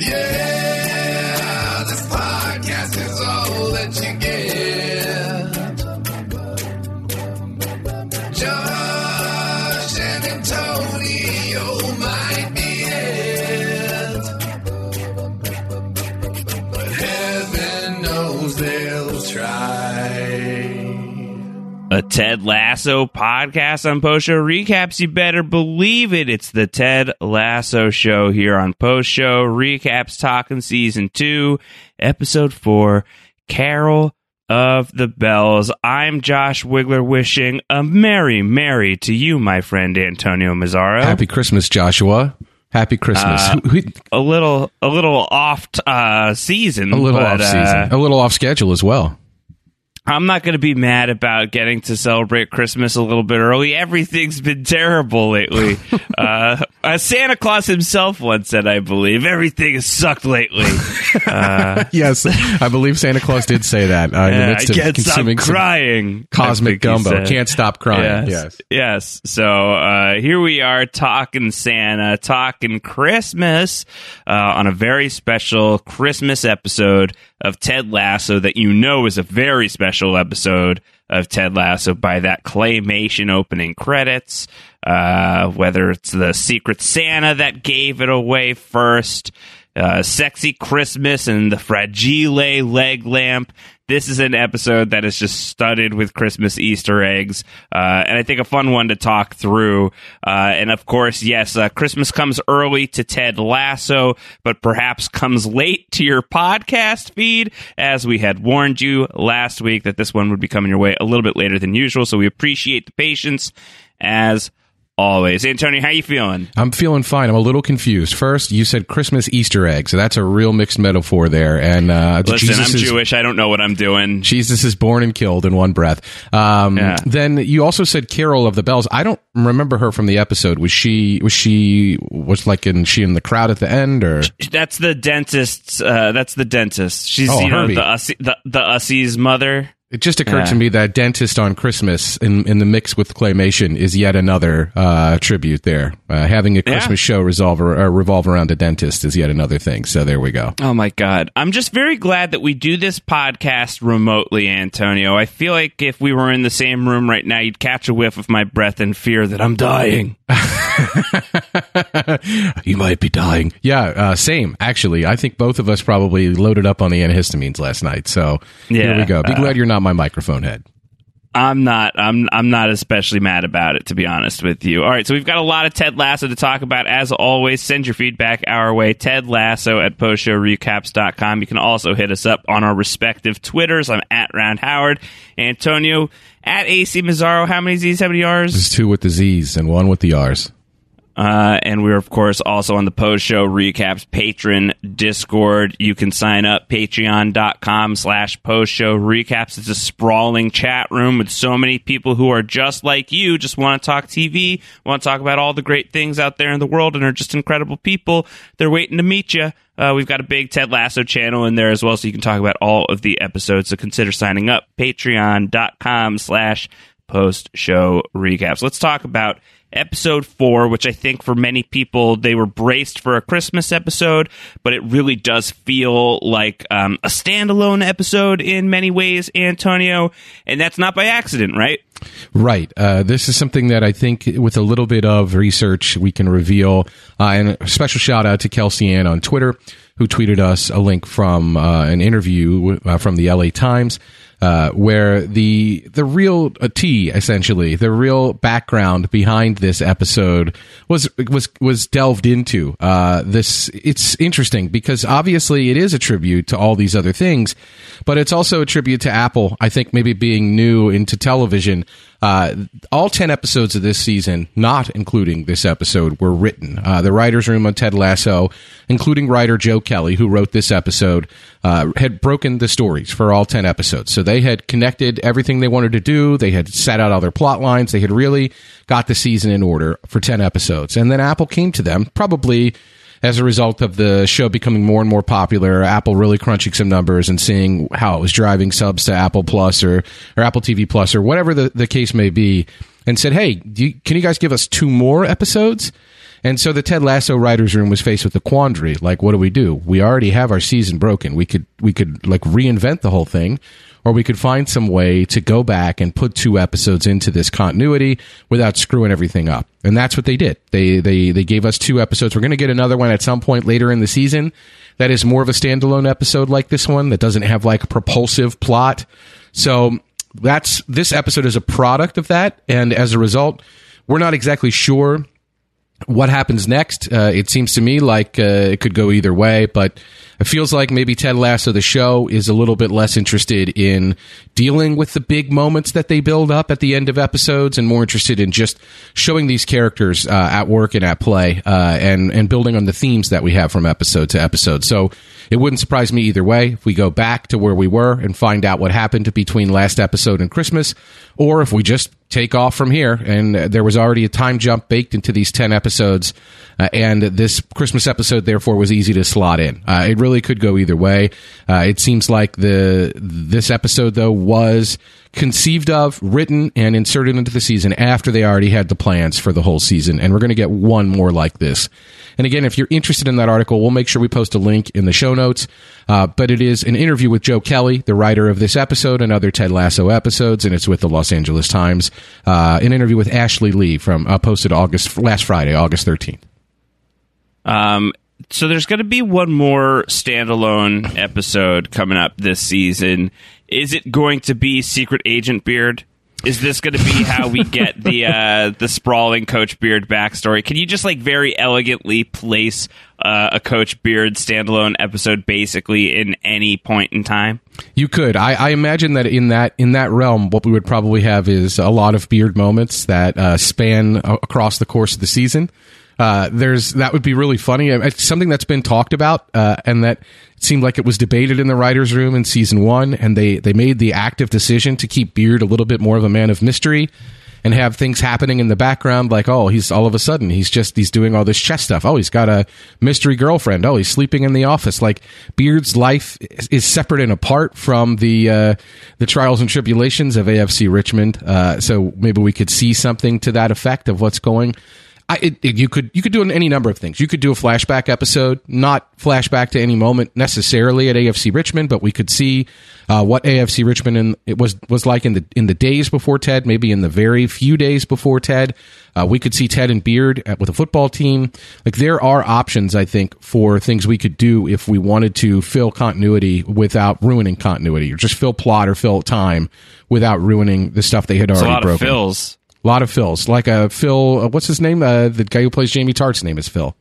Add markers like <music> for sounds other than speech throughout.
Yeah, this podcast is all that you A Ted Lasso podcast on Post Show Recaps. You better believe it. It's the Ted Lasso show here on Post Show Recaps Talking Season 2, Episode 4, Carol of the Bells. I'm Josh Wigler, wishing a Merry, Merry to you, my friend Antonio Mazzaro. Happy Christmas, Joshua. Happy Christmas. Uh, a little, a little off uh, season. a little but, off season, uh, a little off schedule as well. I'm not going to be mad about getting to celebrate Christmas a little bit early. Everything's been terrible lately. <laughs> uh, uh, Santa Claus himself once said, I believe, everything has sucked lately. <laughs> Uh, Yes, I believe Santa Claus did say that uh, in the midst of consuming crying. Cosmic gumbo. Can't stop crying. Yes. Yes. Yes. So uh, here we are talking Santa, talking Christmas uh, on a very special Christmas episode of Ted Lasso that you know is a very special episode of Ted Lasso by that claymation opening credits. Uh, whether it's the Secret Santa that gave it away first, uh, Sexy Christmas and the Fragile leg lamp. This is an episode that is just studded with Christmas Easter eggs, uh, and I think a fun one to talk through. Uh, and of course, yes, uh, Christmas comes early to Ted Lasso, but perhaps comes late to your podcast feed, as we had warned you last week that this one would be coming your way a little bit later than usual. So we appreciate the patience, as always. Antonio, how you feeling? I'm feeling fine. I'm a little confused. First, you said Christmas Easter egg, so that's a real mixed metaphor there. And uh, Listen, Jesus I'm is Jewish. I don't know what I'm doing. Jesus is born and killed in one breath. Um, Yeah. Then you also said Carol of the Bells. I don't remember her from the episode. Was she? Was she? Was like in she in the crowd at the end or? That's the dentist's. Uh, that's the dentist. She's Oh, you know the Ussie, the the Ussie's mother. It just occurred Yeah. to me that dentist on Christmas in in the mix with claymation is yet another uh, tribute there. Uh, having a Yeah. Christmas show resolve or, uh, revolve around a dentist is yet another thing. So there we go. Oh my god! I'm just very glad that we do this podcast remotely, Antonio. I feel like if we were in the same room right now, you'd catch a whiff of my breath and fear that I'm dying. <laughs> you might be dying. Yeah, uh, same. Actually, I think both of us probably loaded up on the antihistamines last night. So here we go. Be uh, glad you're not my microphone head. I'm not. I'm. I'm not especially mad about it, to be honest with you. All right, so we've got a lot of Ted Lasso to talk about. As always, send your feedback our way. Ted Lasso at postshowrecaps.com. You can also hit us up on our respective Twitters. I'm at Round Howard. Antonio at AC Mazzaro. How many Z's? How many R's? There's two with the Z's and one with the R's. Uh, and we're, of course, also on the post show recaps Patreon Discord. You can sign up patreon.com slash post show recaps. It's a sprawling chat room with so many people who are just like you, just want to talk TV, want to talk about all the great things out there in the world, and are just incredible people. They're waiting to meet you. Uh, we've got a big Ted Lasso channel in there as well, so you can talk about all of the episodes. So consider signing up patreon.com slash post show recaps. Let's talk about episode four, which I think for many people they were braced for a Christmas episode, but it really does feel like um, a standalone episode in many ways, Antonio, and that's not by accident, right? Right. Uh, this is something that I think, with a little bit of research, we can reveal. Uh, and a special shout out to Kelsey Ann on Twitter who tweeted us a link from uh, an interview uh, from the LA Times. Uh, where the the real uh, T essentially the real background behind this episode was was was delved into. Uh, this it's interesting because obviously it is a tribute to all these other things, but it's also a tribute to Apple. I think maybe being new into television. Uh, all 10 episodes of this season, not including this episode, were written. Uh, the writer's room on Ted Lasso, including writer Joe Kelly, who wrote this episode, uh, had broken the stories for all 10 episodes. So they had connected everything they wanted to do. They had set out all their plot lines. They had really got the season in order for 10 episodes. And then Apple came to them, probably as a result of the show becoming more and more popular, Apple really crunching some numbers and seeing how it was driving subs to Apple Plus or, or Apple TV Plus or whatever the, the case may be, and said, Hey, you, can you guys give us two more episodes? And so the Ted Lasso writers room was faced with a quandary. Like, what do we do? We already have our season broken. We could, we could like reinvent the whole thing, or we could find some way to go back and put two episodes into this continuity without screwing everything up. And that's what they did. They they they gave us two episodes. We're going to get another one at some point later in the season that is more of a standalone episode like this one that doesn't have like a propulsive plot. So that's this episode is a product of that and as a result, we're not exactly sure what happens next? Uh, it seems to me like uh, it could go either way, but it feels like maybe Ted Lasso, the show, is a little bit less interested in dealing with the big moments that they build up at the end of episodes, and more interested in just showing these characters uh, at work and at play, uh, and and building on the themes that we have from episode to episode. So it wouldn't surprise me either way if we go back to where we were and find out what happened between last episode and Christmas, or if we just take off from here. And there was already a time jump baked into these 10 episodes. Uh, and this Christmas episode, therefore, was easy to slot in. Uh, it really could go either way. Uh, it seems like the this episode, though, was conceived of, written, and inserted into the season after they already had the plans for the whole season. And we're going to get one more like this. And again, if you're interested in that article, we'll make sure we post a link in the show notes. Uh, but it is an interview with Joe Kelly, the writer of this episode and other Ted Lasso episodes, and it's with the Los Angeles Times. Uh, an interview with Ashley Lee from uh, posted August last Friday, August 13th. Um, so there's going to be one more standalone episode coming up this season. Is it going to be Secret Agent Beard? Is this going to be how we get the <laughs> uh, the sprawling Coach Beard backstory? Can you just like very elegantly place uh, a Coach Beard standalone episode basically in any point in time? You could. I, I, imagine that in that in that realm, what we would probably have is a lot of Beard moments that uh, span across the course of the season. Uh, there's that would be really funny. It's something that's been talked about, uh, and that seemed like it was debated in the writers' room in season one, and they they made the active decision to keep Beard a little bit more of a man of mystery. And have things happening in the background, like oh, he's all of a sudden he's just he's doing all this chess stuff. Oh, he's got a mystery girlfriend. Oh, he's sleeping in the office. Like Beard's life is separate and apart from the uh, the trials and tribulations of AFC Richmond. Uh, so maybe we could see something to that effect of what's going I, it, it, you could you could do any number of things. You could do a flashback episode, not flashback to any moment necessarily at AFC Richmond, but we could see uh, what AFC Richmond in, it was was like in the in the days before Ted, maybe in the very few days before Ted. Uh, we could see Ted and Beard at, with a football team. Like there are options, I think, for things we could do if we wanted to fill continuity without ruining continuity, or just fill plot or fill time without ruining the stuff they had already broken. Fills. A lot of Phils, like a Phil. Uh, what's his name? Uh, the guy who plays Jamie Tartt's name is Phil.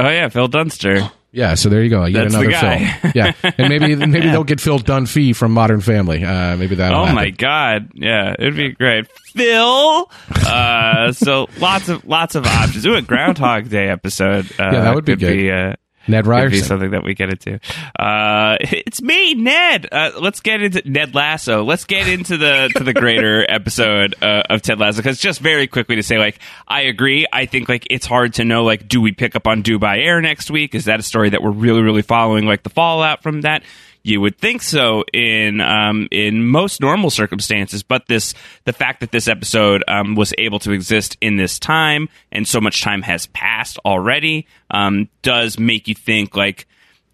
Oh yeah, Phil Dunster. Yeah, so there you go. Yet That's another the guy. Phil. <laughs> Yeah, and maybe maybe yeah. they'll get Phil Dunphy from Modern Family. Uh, maybe that. Oh happen. my God! Yeah, it'd be great. Phil. Uh, so lots of lots of options. Ooh, a Groundhog Day episode. Uh, yeah, that would be good. Be, uh, Ned Ryerson. Be something that we get into. Uh, <laughs> it's me, Ned. Uh, let's get into Ned Lasso. Let's get into the to the greater <laughs> episode uh, of Ted Lasso because just very quickly to say, like, I agree. I think like it's hard to know, like, do we pick up on Dubai Air next week? Is that a story that we're really, really following? Like the fallout from that. You would think so in um, in most normal circumstances, but this the fact that this episode um, was able to exist in this time and so much time has passed already um, does make you think like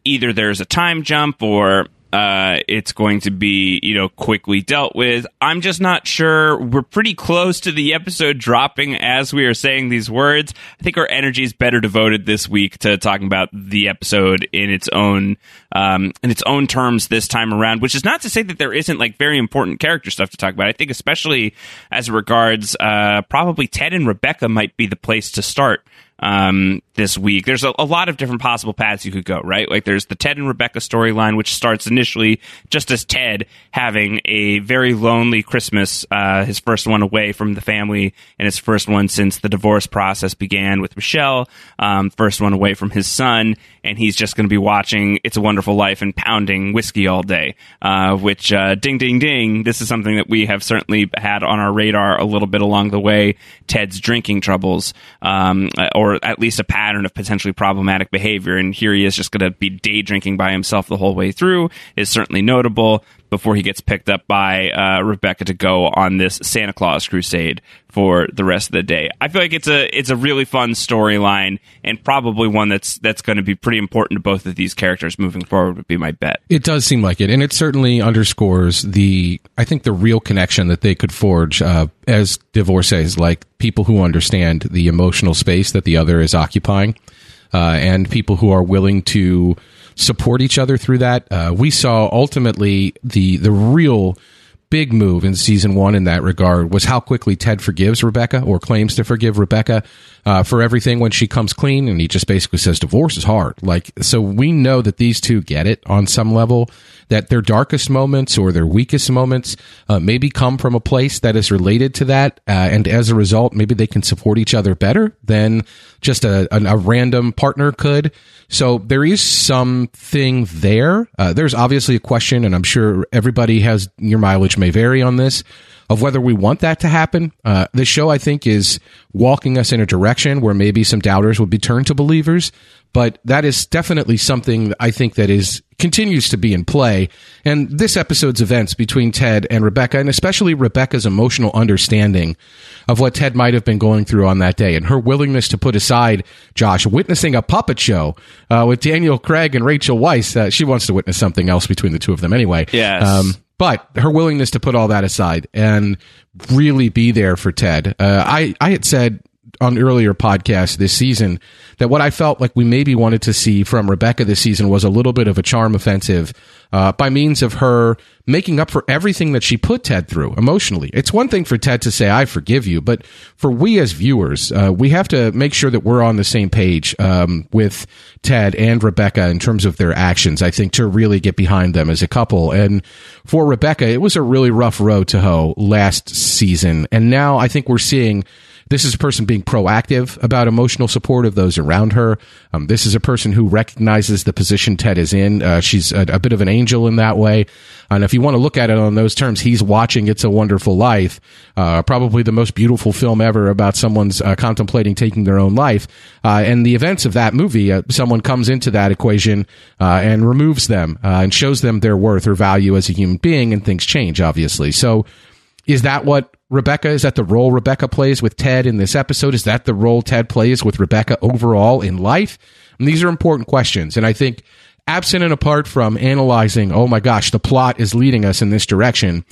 either there's a time jump or uh, it's going to be, you know, quickly dealt with. I'm just not sure. We're pretty close to the episode dropping as we are saying these words. I think our energy is better devoted this week to talking about the episode in its own um, in its own terms this time around. Which is not to say that there isn't like very important character stuff to talk about. I think especially as regards uh, probably Ted and Rebecca might be the place to start um, this week. There's a, a, lot of different possible paths you could go, right? Like there's the Ted and Rebecca storyline, which starts initially just as Ted having a very lonely Christmas, uh, his first one away from the family and his first one since the divorce process began with Michelle, um, first one away from his son. And he's just going to be watching It's a Wonderful Life and pounding whiskey all day, uh, which, uh, ding, ding, ding. This is something that we have certainly had on our radar a little bit along the way. Ted's drinking troubles, um, or or at least a pattern of potentially problematic behavior. And here he is just going to be day drinking by himself the whole way through is certainly notable before he gets picked up by uh, Rebecca to go on this Santa Claus crusade for the rest of the day. I feel like it's a it's a really fun storyline and probably one that's that's going to be pretty important to both of these characters moving forward would be my bet. It does seem like it, and it certainly underscores the I think the real connection that they could forge uh, as divorcees, like people who understand the emotional space that the other is occupying, uh, and people who are willing to support each other through that. Uh, we saw ultimately the the real big move in season one in that regard was how quickly Ted forgives Rebecca or claims to forgive Rebecca uh, for everything when she comes clean, and he just basically says divorce is hard. Like so, we know that these two get it on some level. That their darkest moments or their weakest moments uh, maybe come from a place that is related to that, uh, and as a result, maybe they can support each other better than just a, a, a random partner could. So there is something there. Uh, there's obviously a question, and I'm sure everybody has your mileage may vary on this of whether we want that to happen. Uh, the show, I think, is walking us in a direction where maybe some doubters would be turned to believers, but that is definitely something I think that is continues to be in play. And this episode's events between Ted and Rebecca, and especially Rebecca's emotional understanding of what Ted might have been going through on that day, and her willingness to put aside Josh, witnessing a puppet show uh, with Daniel Craig and Rachel Weisz. Uh, she wants to witness something else between the two of them anyway. Yes. Um, but her willingness to put all that aside and really be there for Ted. Uh, I, I had said on earlier podcasts this season that what I felt like we maybe wanted to see from Rebecca this season was a little bit of a charm offensive uh, by means of her making up for everything that she put Ted through emotionally. It's one thing for Ted to say, I forgive you, but for we as viewers, uh, we have to make sure that we're on the same page um, with Ted and Rebecca in terms of their actions, I think, to really get behind them as a couple. And for Rebecca, it was a really rough road to hoe last season. And now I think we're seeing this is a person being proactive about emotional support of those around her. Um, this is a person who recognizes the position Ted is in. Uh, she's a, a, bit of an angel in that way. And if you want to look at it on those terms, he's watching It's a Wonderful Life, uh, probably the most beautiful film ever about someone's uh, contemplating taking their own life. Uh, and the events of that movie, uh, someone comes into that equation uh, and removes them and shows them their worth or value as a human being, and things change, obviously. So, is that what Rebecca? Is that the role Rebecca plays with Ted in this episode? Is that the role Ted plays with Rebecca overall in life? And these are important questions. And I think absent and apart from analyzing, oh my gosh, the plot is leading us in this direction,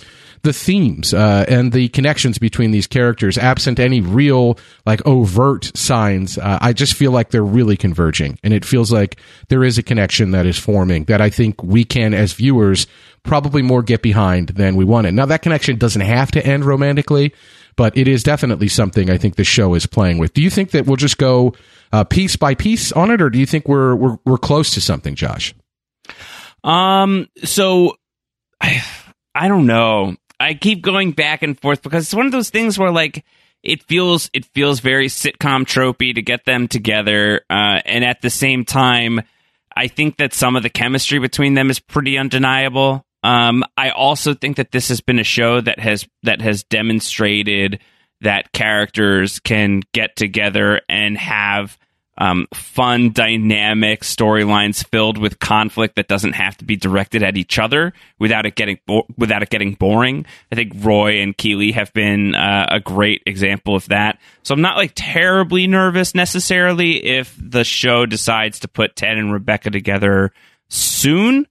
the themes uh, and the connections between these characters, absent any real like overt signs, uh, I just feel like they're really converging, and it feels like there is a connection that is forming that I think we can, as viewers, probably more get behind than we wanted. Now that connection doesn't have to end romantically, but it is definitely something I think the show is playing with. Do you think that we'll just go uh, piece by piece on it, or do you think we're we're we're close to something, Josh? Um. So. I, I don't know. I keep going back and forth because it's one of those things where like it feels it feels very sitcom tropey to get them together, uh, and at the same time, I think that some of the chemistry between them is pretty undeniable. Um, I also think that this has been a show that has that has demonstrated that characters can get together and have um, fun, dynamic storylines filled with conflict that doesn't have to be directed at each other without it getting bo- without it getting boring. I think Roy and Keeley have been uh, a great example of that. So I'm not like terribly nervous necessarily if the show decides to put Ted and Rebecca together soon.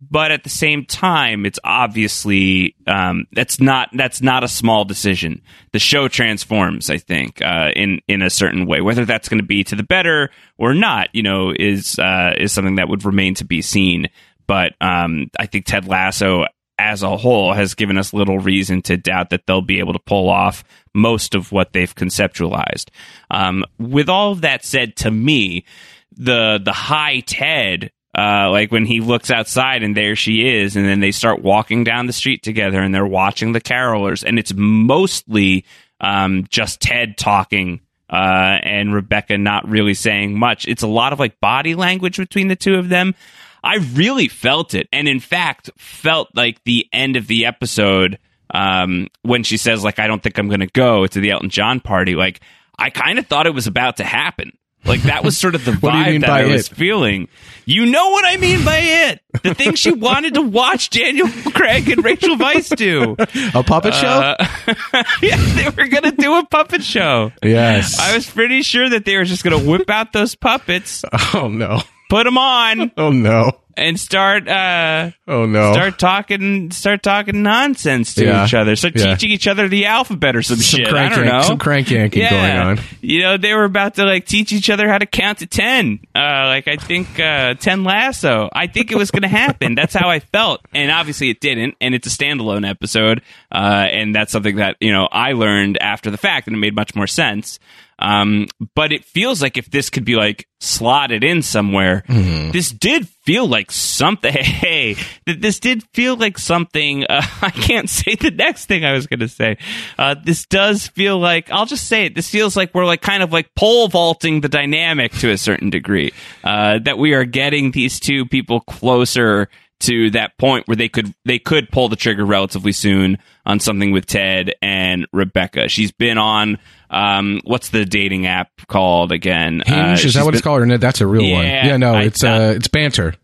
But at the same time, it's obviously um, that's not that's not a small decision. The show transforms, I think, uh, in in a certain way. Whether that's going to be to the better or not, you know, is uh, is something that would remain to be seen. But um, I think Ted Lasso as a whole has given us little reason to doubt that they'll be able to pull off most of what they've conceptualized. Um, with all of that said, to me, the the high Ted uh, like when he looks outside and there she is, and then they start walking down the street together and they're watching the carolers, and it's mostly um, just Ted talking uh, and Rebecca not really saying much. It's a lot of like body language between the two of them. I really felt it, and in fact, felt like the end of the episode um, when she says like, "I don't think I'm going to go to the Elton John party." Like, I kind of thought it was about to happen. Like that was sort of the <laughs> vibe that I was feeling. You know what I mean by it? The thing she wanted to watch Daniel Craig and Rachel Weisz do. A puppet show? Uh, <laughs> yeah, they were going to do a puppet show. Yes. I was pretty sure that they were just going to whip out those puppets. <laughs> Oh no. Put them on. Oh no and start uh oh no. start talking start talking nonsense to yeah. each other. Start yeah. teaching each other the alphabet or some, some shit. Crank I don't know. some crank yanking yeah. going on. You know they were about to like teach each other how to count to 10 uh like I think uh 10 lasso. I think it was going to happen. That's how I felt. And obviously it didn't and it's a standalone episode uh and that's something that you know I learned after the fact and it made much more sense um, but it feels like if this could be like slotted in somewhere, mm-hmm. this did feel like something. <laughs> Hey, that this did feel like something. <laughs> Uh, I can't say the next thing I was going to say. Uh, this does feel like I'll just say it. This feels like we're like kind of like pole vaulting the dynamic to a certain degree. Uh, that we are getting these two people closer to that point where they could they could pull the trigger relatively soon on something with Ted and Rebecca. She's been on um, what's the dating app called again? Hinge uh, is that what been, it's called? Or no, that's a real yeah, one. Yeah, no, I, it's uh, it's Bantr.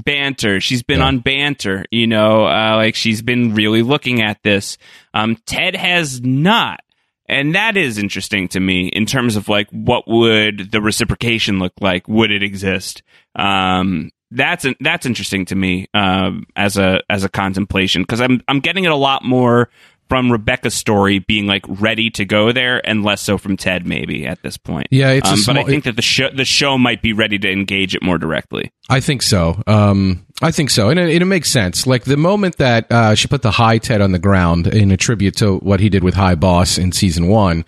Bantr. She's been yeah. on Bantr. You know, uh, like she's been really looking at this. Um, Ted has not. And that is interesting to me in terms of like what would the reciprocation look like? Would it exist? Um, that's that's interesting to me um, as a as a contemplation because I'm I'm getting it a lot more from Rebecca's story being like ready to go there, and less so from Ted maybe at this point. Yeah, it's um, small, but I think that the show the show might be ready to engage it more directly. I think so. Um, I think so, and it, it, makes sense. Like the moment that uh, she put the high Ted on the ground in a tribute to what he did with High Boss in season one.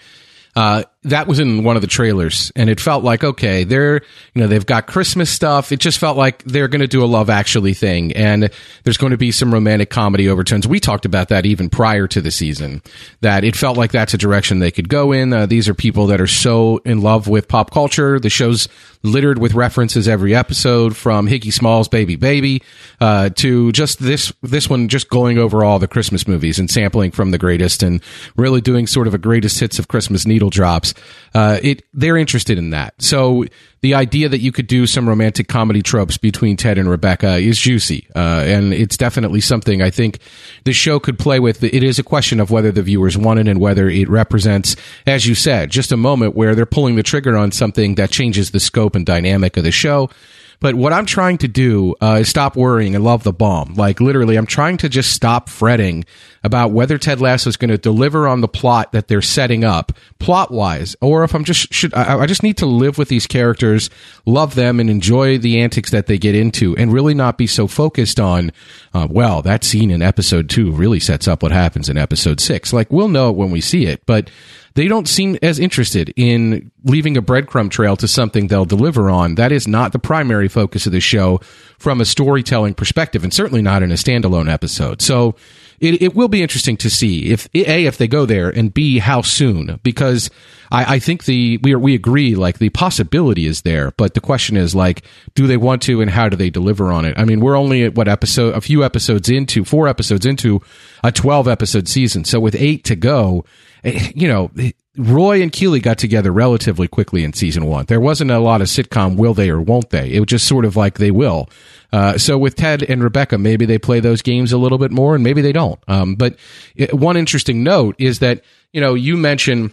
Uh, that was in one of the trailers and it felt like okay they're you know they've got christmas stuff. It just felt like they're going to do a love actually thing and there's going to be some romantic comedy overtones we talked about that even prior to the season that it felt like that's a direction they could go in. Uh, these are people that are so in love with pop culture. The show's littered with references every episode from hickey Smalls Baby Baby uh, to just this this one just going over all the christmas movies and sampling from the greatest and really doing sort of a greatest hits of christmas needle drops uh, it they're interested in that. So the idea that you could do some romantic comedy tropes between Ted and Rebecca is juicy, uh, and it's definitely something I think the show could play with. It is a question of whether the viewers want it and whether it represents, as you said, just a moment where they're pulling the trigger on something that changes the scope and dynamic of the show. But what I'm trying to do uh, is stop worrying and love the bomb. Like literally, I'm trying to just stop fretting about whether Ted Lasso is going to deliver on the plot that they're setting up, plot wise, or if I'm just should I, I just need to live with these characters, love them, and enjoy the antics that they get into, and really not be so focused on, uh, well, that scene in episode two really sets up what happens in episode six. Like we'll know it when we see it, but they don't seem as interested in leaving a breadcrumb trail to something they'll deliver on. That is not the primary focus of the show from a storytelling perspective, and certainly not in a standalone episode. So it, it will be interesting to see if a if they go there and b how soon because I, I think the we are, we agree like the possibility is there, but the question is like do they want to and how do they deliver on it? I mean, we're only at what episode a few episodes into four episodes into a twelve episode season, so with eight to go, eh, you know Roy and Keeley got together relatively quickly in season one. There wasn't a lot of sitcom will they or won't they. It was just sort of like they will. Uh, so with Ted and Rebecca, maybe they play those games a little bit more, and maybe they don't. Um, but one interesting note is that you know you mentioned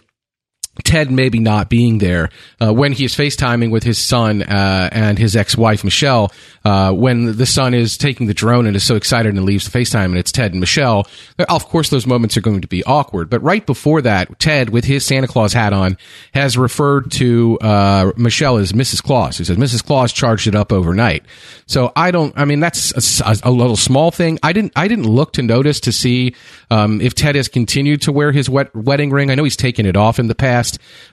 Ted maybe not being there uh, when he is FaceTiming with his son uh, and his ex-wife Michelle. Uh, when the son is taking the drone and is so excited and leaves the FaceTime and it's Ted and Michelle. Of course, those moments are going to be awkward. But right before that, Ted, with his Santa Claus hat on, has referred to uh, Michelle as Mrs. Claus. He says Mrs. Claus charged it up overnight. So I don't. I mean, that's a, a little small thing. I didn't. I didn't look to notice to see um, if Ted has continued to wear his wet, wedding ring. I know he's taken it off in the past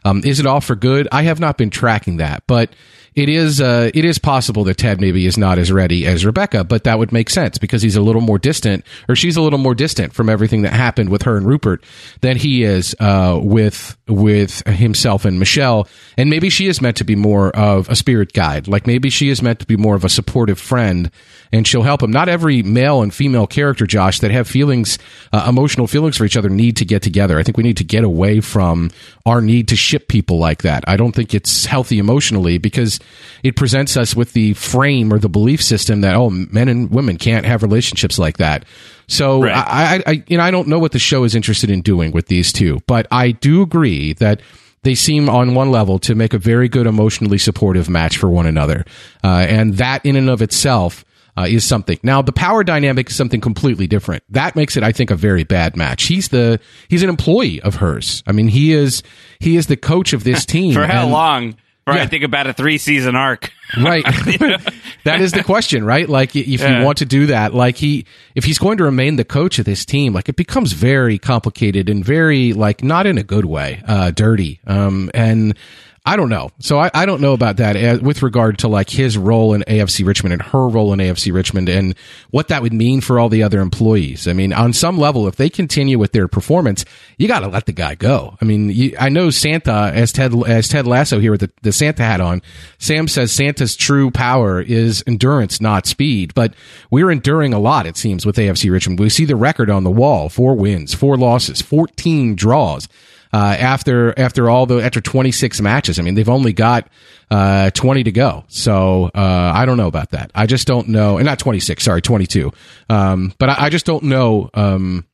Um, is it all for good? I have not been tracking that, but it is uh, it is possible that Ted maybe is not as ready as Rebecca, but that would make sense because he's a little more distant, or she's a little more distant from everything that happened with her and Rupert than he is uh, with with himself and Michelle. And maybe she is meant to be more of a spirit guide, like maybe she is meant to be more of a supportive friend, and she'll help him. Not every male and female character, Josh, that have feelings, uh, emotional feelings for each other, need to get together. I think we need to get away from our need to ship people like that. I don't think it's healthy emotionally because it presents us with the frame or the belief system that oh, men and women can't have relationships like that. So right. I, I, you know, I don't know what the show is interested in doing with these two, but I do agree that they seem on one level to make a very good emotionally supportive match for one another, uh, and that in and of itself. Uh, is something. Now the power dynamic is something completely different. That makes it, I think, a very bad match. He's the he's an employee of hers. I mean, he is he is the coach of this <laughs> team. for how long? Or yeah. I think about a three season arc. right. <laughs> that is the question, right? Like if yeah. you want to do that, like he, if he's going to remain the coach of this team, like it becomes very complicated and very like not in a good way, uh, dirty. Um, and I don't know. So I, I don't know about that as, with regard to like his role in AFC Richmond and her role in AFC Richmond and what that would mean for all the other employees. I mean, on some level, if they continue with their performance, you got to let the guy go. I mean, you, I know Santa as Ted as Ted Lasso here with the, the Santa hat on. Sam says Santa's true power is endurance, not speed. But we're enduring a lot, it seems, with AFC Richmond. We see the record on the wall: four wins, four losses, fourteen draws uh, after after all the after 26 matches. I mean, they've only got uh, 20 to go. So uh, I don't know about that. I just don't know, and not 26. Sorry, 22. Um, but I, I, just don't know. Um,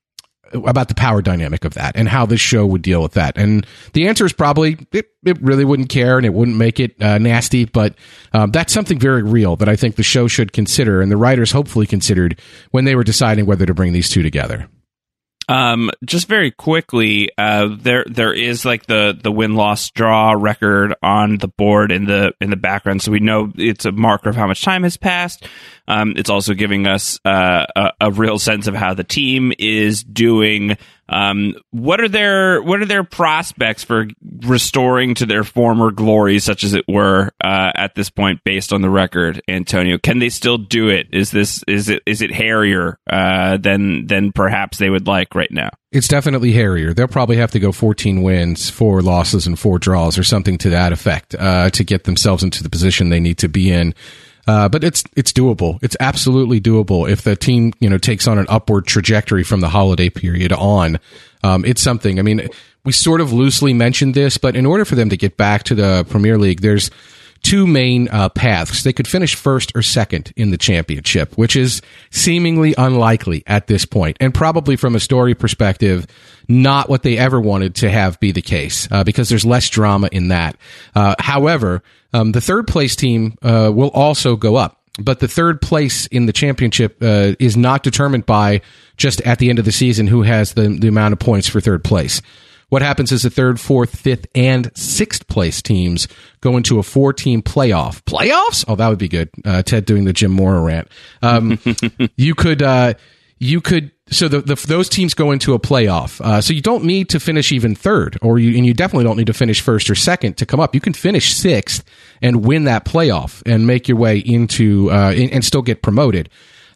about the power dynamic of that and how this show would deal with that. And the answer is probably it, it really wouldn't care and it wouldn't make it uh, nasty, but um, that's something very real that I think the show should consider and the writers hopefully considered when they were deciding whether to bring these two together. Um, just very quickly, uh, there there is like the the win loss draw record on the board in the in the background, so we know it's a marker of how much time has passed. Um, it's also giving us uh, a, a real sense of how the team is doing um, what are their what are their prospects for restoring to their former glory, such as it were, uh, at this point, based on the record, Antonio? Can they still do it? Is this is it is it hairier uh, than than perhaps they would like right now? It's definitely hairier. They'll probably have to go 14 wins, four losses, and four draws, or something to that effect, uh, to get themselves into the position they need to be in. Uh, but it's it's doable. It's absolutely doable if the team you know takes on an upward trajectory from the holiday period on. Um, it's something. I mean, we sort of loosely mentioned this, but in order for them to get back to the Premier League, there's two main uh, paths. They could finish first or second in the championship, which is seemingly unlikely at this point, and probably from a story perspective, not what they ever wanted to have be the case, uh, because there's less drama in that. Uh, however, um, the third place team uh, will also go up. But the third place in the championship uh, is not determined by just at the end of the season who has the, the amount of points for third place. What happens is the third, fourth, fifth, and sixth place teams go into a four team playoff. Playoffs? Oh, that would be good. Uh, Ted doing the Jim Mora rant. Um, <laughs> you could, uh, you could, so the, the, those teams go into a playoff. Uh, so you don't need to finish even third, or you, and you definitely don't need to finish first or second to come up. You can finish sixth and win that playoff and make your way into, uh, and, and still get promoted.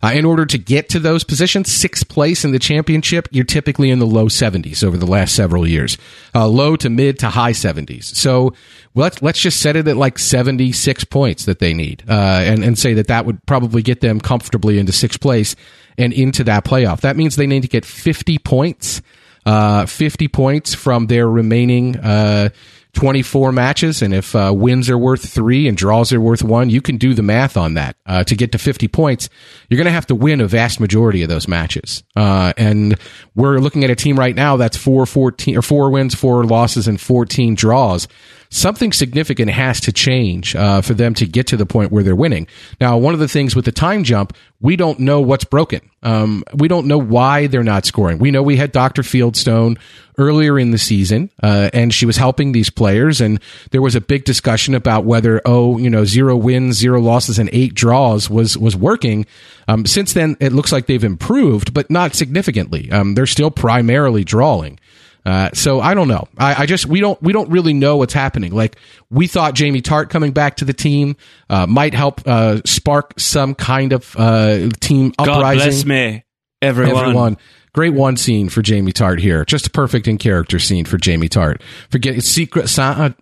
Uh, in order to get to those positions, sixth place in the championship, you're typically in the low 70s over the last several years, uh, low to mid to high 70s. So let's let's just set it at like 76 points that they need, uh, and and say that that would probably get them comfortably into sixth place and into that playoff. That means they need to get 50 points, uh, 50 points from their remaining uh, 24 matches, and if uh, wins are worth three and draws are worth one, you can do the math on that. Uh, to get to 50 points, you're going to have to win a vast majority of those matches. Uh, and we're looking at a team right now that's four 14 or four wins, four losses, and 14 draws something significant has to change uh, for them to get to the point where they're winning. Now, one of the things with the time jump, we don't know what's broken. Um, we don't know why they're not scoring. We know we had Dr. Fieldstone earlier in the season, uh, and she was helping these players, and there was a big discussion about whether, oh, you know, zero wins, zero losses, and eight draws was was working. Um, since then, it looks like they've improved, but not significantly. Um, they're still primarily drawing. Uh, so I don't know. I, I, just we don't we don't really know what's happening. Like we thought Jamie Tartt coming back to the team uh, might help uh, spark some kind of uh, team uprising. God bless me, everyone. everyone. Great one scene for Jamie Tartt here. Just a perfect in character scene for Jamie Tartt. Forget secret Santa.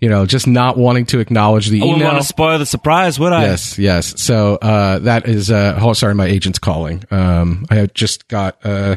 You know, just not wanting to acknowledge the I email. wouldn't want to spoil the surprise, would I? Yes, yes. So uh, that is. Uh, oh, sorry, my agent's calling. Um, I just got. Uh,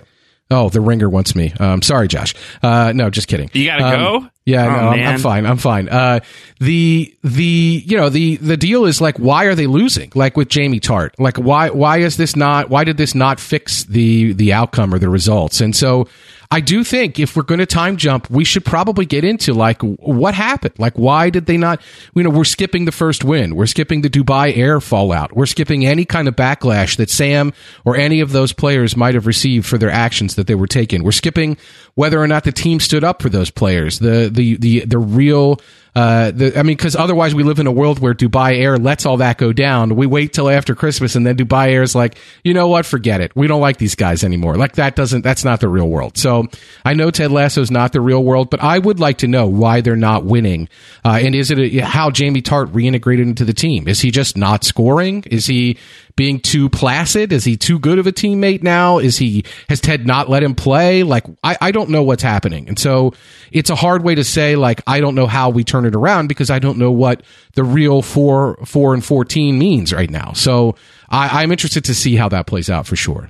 Oh, the ringer wants me. Um, sorry, Josh. Uh, no, just kidding. You gotta um, go. Yeah, Oh, no, I'm, I'm fine. I'm fine. Uh, the the you know the the deal is like, why are they losing? Like with Jamie Tartt, like why why is this not? Why did this not fix the the outcome or the results? And so I do think if we're going to time jump, we should probably get into like what happened. Like why did they not? You know, we're skipping the first win. We're skipping the Dubai Air fallout. We're skipping any kind of backlash that Sam or any of those players might have received for their actions that they were taking. We're skipping whether or not the team stood up for those players. The the the the real uh, the, I mean, because otherwise we live in a world where Dubai Air lets all that go down. We wait till after Christmas, and then Dubai Air is like, you know what? Forget it. We don't like these guys anymore. Like that doesn't. That's not the real world. So I know Ted Lasso is not the real world, but I would like to know why they're not winning. Uh, and is it a, how Jamie Tartt reintegrated into the team? Is he just not scoring? Is he being too placid? Is he too good of a teammate now? Is he has Ted not let him play? Like I, I don't know what's happening, and so it's a hard way to say like I don't know how we turn it around because I don't know what the real four four and fourteen means right now. So I, I'm interested to see how that plays out for sure.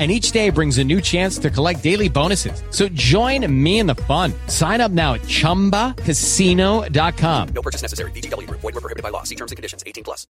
and each day brings a new chance to collect daily bonuses. So join me in the fun. Sign up now at ChumbaCasino.com. No purchase necessary. VGW Group. Void were prohibited by law. See terms and conditions. 18 plus.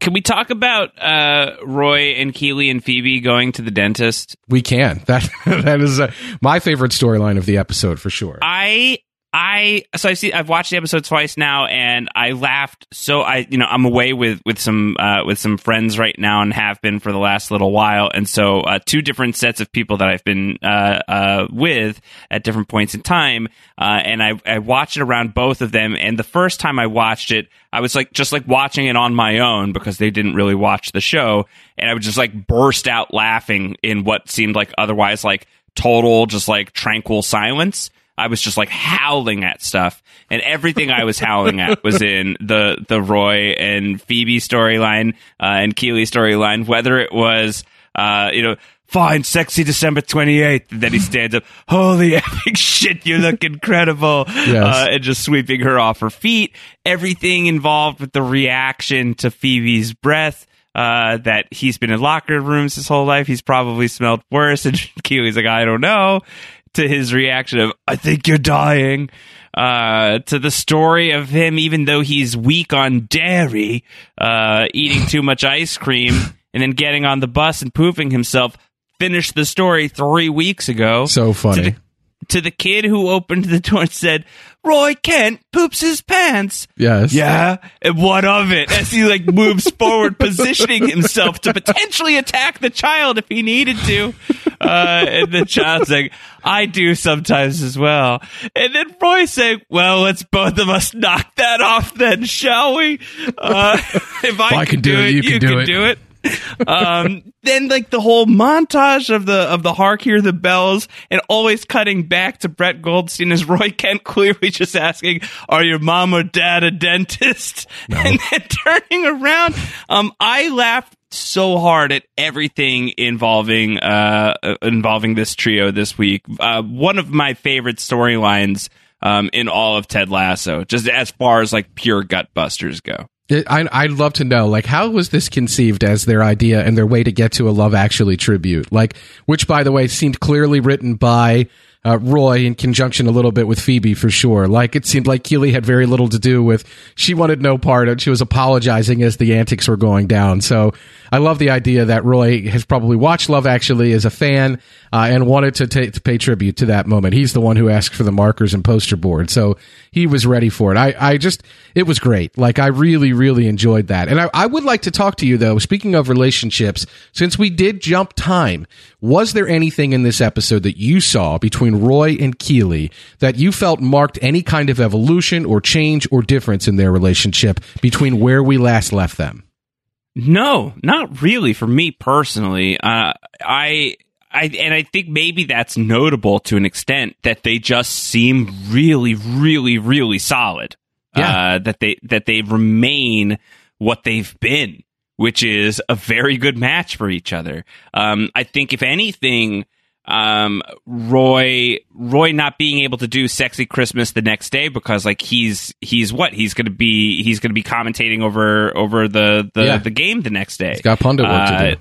Can we talk about uh, Roy and Keeley and Phoebe going to the dentist? We can. <laughs> That that is uh, my favorite storyline of the episode for sure. I I so I see I've watched the episode twice now and I laughed so I you know I'm away with with some uh, with some friends right now and have been for the last little while. And so uh, two different sets of people that I've been uh, uh, with at different points in time uh, and I I watched it around both of them. And the first time I watched it I was like just like watching it on my own because they didn't really watch the show. And I would just like burst out laughing in what seemed like otherwise like total just like tranquil silence. I was just like howling at stuff, and everything I was howling at was in the the Roy and Phoebe storyline uh, and Keeley storyline. Whether it was uh, you know fine, sexy December 28th. And then he stands up, holy <laughs> epic shit, you look incredible. Uh, and just sweeping her off her feet. Everything involved with the reaction to Phoebe's breath. Uh, that he's been in locker rooms his whole life. He's probably smelled worse. And <laughs> Keeley's like, I don't know. To his reaction of, I think you're dying. Uh, to the story of him, even though he's weak on dairy, uh, eating too much ice cream and then getting on the bus and pooping himself. Finished the story three weeks ago. So funny. To the, to the kid who opened the door and said, Roy Kent poops his pants. Yes. Yeah. And what of it? As he like moves <laughs> forward, positioning himself to potentially attack the child if he needed to. Uh, and the child's like, I do sometimes as well. And then Roy saying, well, let's both of us knock that off then, shall we? Uh, <laughs> if I, I can do it, you can do it. do it um, then like the whole montage of the of the hark hear the bells and always cutting back to Brett Goldstein as Roy Kent clearly just asking, "Are your mom or dad a dentist?" No. And then <laughs> turning around, um, I laughed so hard at everything involving uh involving this trio this week. Uh, one of my favorite storylines um in all of Ted Lasso, just as far as like pure gut busters go. I, I'd love to know, like, how was this conceived as their idea and their way to get to a Love Actually tribute? Like, which, by the way, seemed clearly written by uh, Roy in conjunction a little bit with Phoebe for sure. Like, it seemed like Keeley had very little to do with. She wanted no part of. She was apologizing as the antics were going down. So I love the idea that Roy has probably watched Love Actually as a fan uh, and wanted to, ta- to pay tribute to that moment. He's the one who asked for the markers and poster board, so he was ready for it. I, I just, it was great. Like, I really, really enjoyed that. And I, I would like to talk to you though. Speaking of relationships, since we did jump time, was there anything in this episode that you saw between Roy and Keeley that you felt marked any kind of evolution or change or difference in their relationship between where we last left them? No, not really for me personally. Uh, I, I, and I think maybe that's notable to an extent that they just seem really, really, really solid. Yeah. Uh, that they that they remain what they've been, which is a very good match for each other. Um, I think if anything, um, Roy Roy not being able to do sexy Christmas the next day because like he's he's what he's gonna be he's gonna be commentating over over the the, Yeah. the game the next day. He's got pundit work to Uh, do.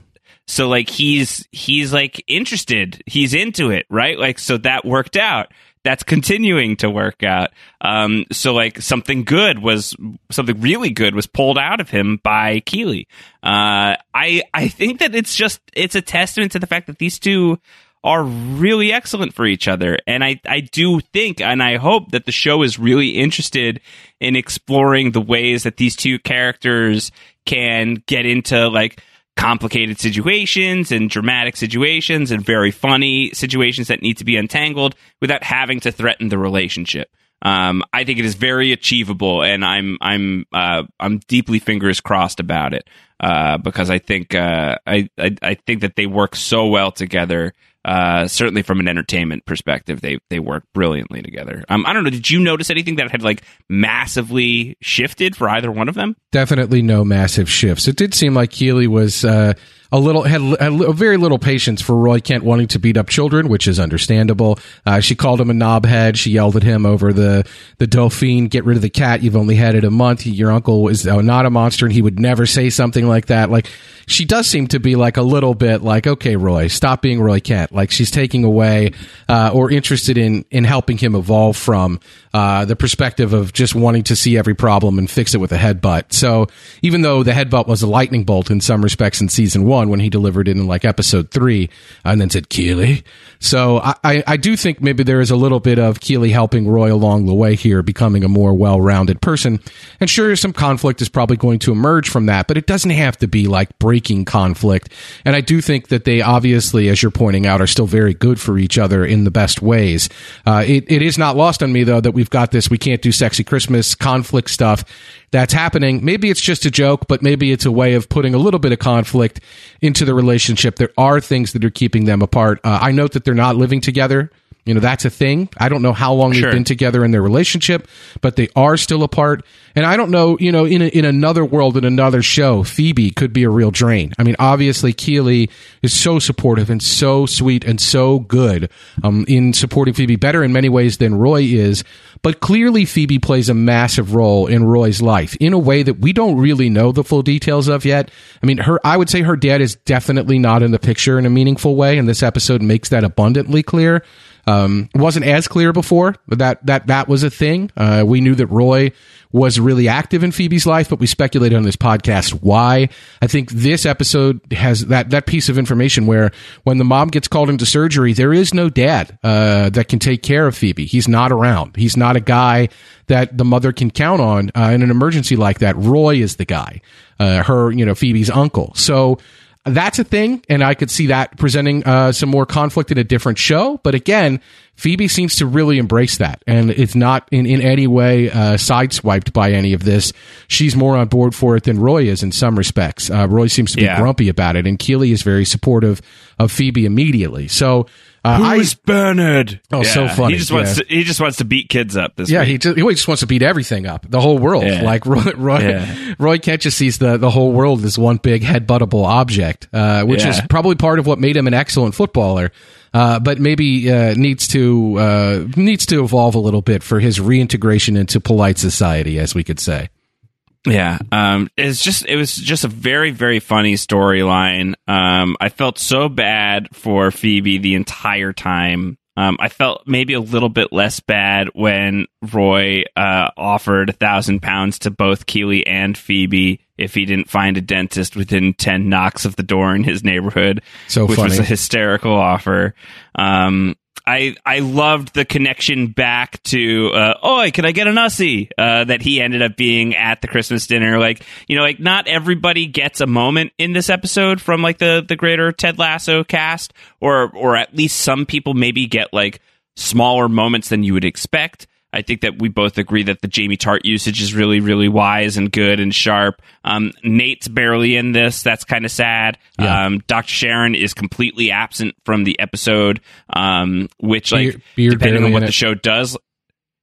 So like he's he's like interested. He's into it, right? Like so that worked out. That's continuing to work out. Um, so like something good was something really good was pulled out of him by Keeley. Uh, I I think that it's just it's a testament to the fact that these two are really excellent for each other. And I, I do think and I hope that the show is really interested in exploring the ways that these two characters can get into like complicated situations and dramatic situations and very funny situations that need to be untangled without having to threaten the relationship. Um, I think it is very achievable, and I'm I'm uh, I'm deeply fingers crossed about it uh, because I think uh, I, I I think that they work so well together. Uh, certainly from an entertainment perspective, they they work brilliantly together. Um, I don't know. Did you notice anything that had like massively shifted for either one of them? Definitely no massive shifts. It did seem like Keeley was uh, a little had, li- very little patience for Roy Kent wanting to beat up children, which is understandable. Uh, she called him a knobhead. She yelled at him over the the Dauphine. Get rid of the cat. You've only had it a month. Your uncle is uh, not a monster, and he would never say something like that. Like she does seem to be like a little bit like, okay, Roy, stop being Roy Kent. Like she's taking away uh, or interested in in helping him evolve from uh, the perspective of just wanting to see every problem and fix it with a headbutt. So even though the headbutt was a lightning bolt in some respects in season one when he delivered it in like episode three and then said Keeley. So I, I, I do think maybe there is a little bit of Keeley helping Roy along the way here, becoming a more well-rounded person. And sure, some conflict is probably going to emerge from that, but it doesn't have to be like breaking conflict. And I do think that they obviously, as you're pointing out, are still very good for each other in the best ways. Uh, it, it is not lost on me though that we've got this we can't do sexy Christmas conflict stuff that's happening. Maybe it's just a joke, but maybe it's a way of putting a little bit of conflict into the relationship. There are things that are keeping them apart. Uh, I note that they're not living together You know, that's a thing. I don't know how long Sure. they've been together in their relationship, but they are still apart. And I don't know, you know, in a, in another world, in another show, Phoebe could be a real drain. I mean, obviously, Keeley is so supportive and so sweet and so good um, in supporting Phoebe, better in many ways than Roy is. But clearly, Phoebe plays a massive role in Roy's life in a way that we don't really know the full details of yet. I mean, her, I would say her dad is definitely not in the picture in a meaningful way, and this episode makes that abundantly clear. Um, wasn't as clear before, but that that that was a thing. Uh, we knew that Roy was really active in Phoebe's life, but we speculated on this podcast why. I think this episode has that that piece of information where when the mom gets called into surgery, there is no dad uh, that can take care of Phoebe. He's not around. He's not a guy that the mother can count on uh, in an emergency like that. Roy is the guy. Uh, her, you know, Phoebe's uncle. So that's a thing, and I could see that presenting uh, some more conflict in a different show. But again, Phoebe seems to really embrace that, and it's not in, in any way uh, sideswiped by any of this. She's more on board for it than Roy is in some respects. Uh, Roy seems to be Yeah. grumpy about it, and Keeley is very supportive of Phoebe immediately. So uh, I, Who's Bernard? Oh, so funny, He just wants yeah. to, he just wants to beat kids up this yeah, week. he just, he just wants to beat everything up, the whole world. Yeah. Like Roy, Roy, Yeah. Roy Kent just sees the, the whole world as one big headbuttable object, uh, which is probably part of what made him an excellent footballer. Uh, but maybe uh, needs to uh, needs to evolve a little bit for his reintegration into polite society, as we could say. Yeah, um, it's just it was just a very very funny storyline. Um, I felt so bad for Phoebe the entire time. Um, I felt maybe a little bit less bad when Roy uh, offered a thousand pounds to both Keeley and Phoebe if he didn't find a dentist within ten knocks of the door in his neighborhood. So which was a hysterical offer. Um, I I loved the connection back to uh, Oi, can I get an Ussie? Uh, that he ended up being at the Christmas dinner. Like you know, like not everybody gets a moment in this episode from like the the greater Ted Lasso cast, or or at least some people maybe get like smaller moments than you would expect. I think that we both agree that the Jamie Tartt usage is really, really wise and good and sharp. Um, Nate's barely in this. That's kind of sad. Yeah. Um, Dr. Sharon is completely absent from the episode, um, which, like, Beard- Beard depending on what the it. show does,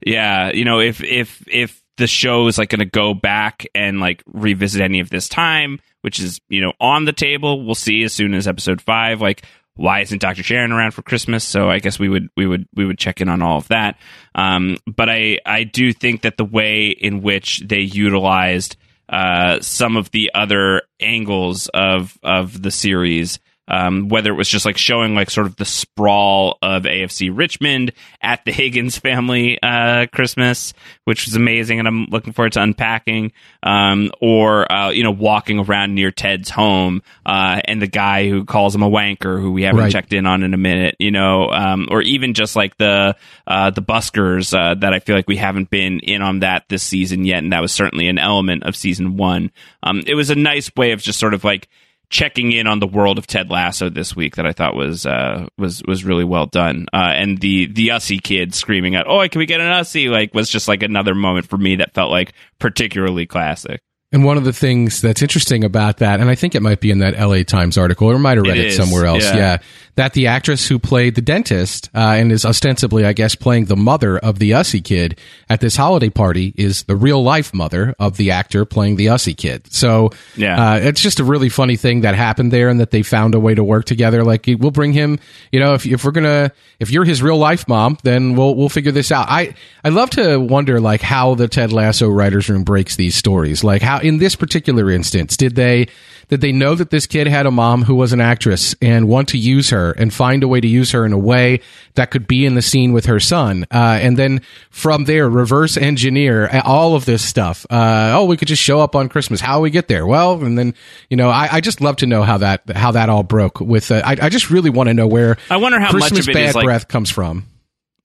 yeah, you know, if if if the show is like going to go back and like revisit any of this time, which is you know on the table, we'll see as soon as episode five. Like, why isn't Dr. Sharon around for Christmas? So I guess we would we would we would check in on all of that. Um, but I I do think that the way in which they utilized uh, some of the other angles of of the series. Um, whether it was just like showing like sort of the sprawl of AFC Richmond at the <laughs> Higgins family uh, Christmas, which was amazing, and I'm looking forward to unpacking. Um, or uh, you know, walking around near Ted's home, uh, and the guy who calls him a wanker, who we haven't Right. checked in on in a minute, you know, um, or even just like the uh, the buskers uh, that I feel like we haven't been in on that this season yet, and that was certainly an element of season one. Um, it was a nice way of just sort of like checking in on the world of Ted Lasso this week that I thought was uh, was was really well done. Uh, and the the Ussie kid screaming out, "Oh, can we get an Ussie?" like was just like another moment for me that felt like particularly classic. And one of the things that's interesting about that, and I think it might be in that LA Times article, or might have read It it, somewhere else. yeah. Yeah. That the actress who played the dentist uh, and is ostensibly, I guess, playing the mother of the Ussie kid at this holiday party is the real life mother of the actor playing the Ussie kid. So Yeah. uh, it's just a really funny thing that happened there and that they found a way to work together. Like, we'll bring him, you know, if, if we're going to, if you're his real life mom, then we'll, we'll figure this out. I, I love to wonder, like, how the Ted Lasso writers room breaks these stories. Like, how, in this particular instance, did they, did they know that this kid had a mom who was an actress and want to use her and find a way to use her in a way that could be in the scene with her son? Uh, and then from there, reverse engineer all of this stuff. Uh, oh, we could just show up on Christmas. How we get there? Well, and then, you know, I, I just love to know how that, how that all broke with, uh, I, I just really want to know where I wonder how much Christmas of it bad is, like- breath comes from.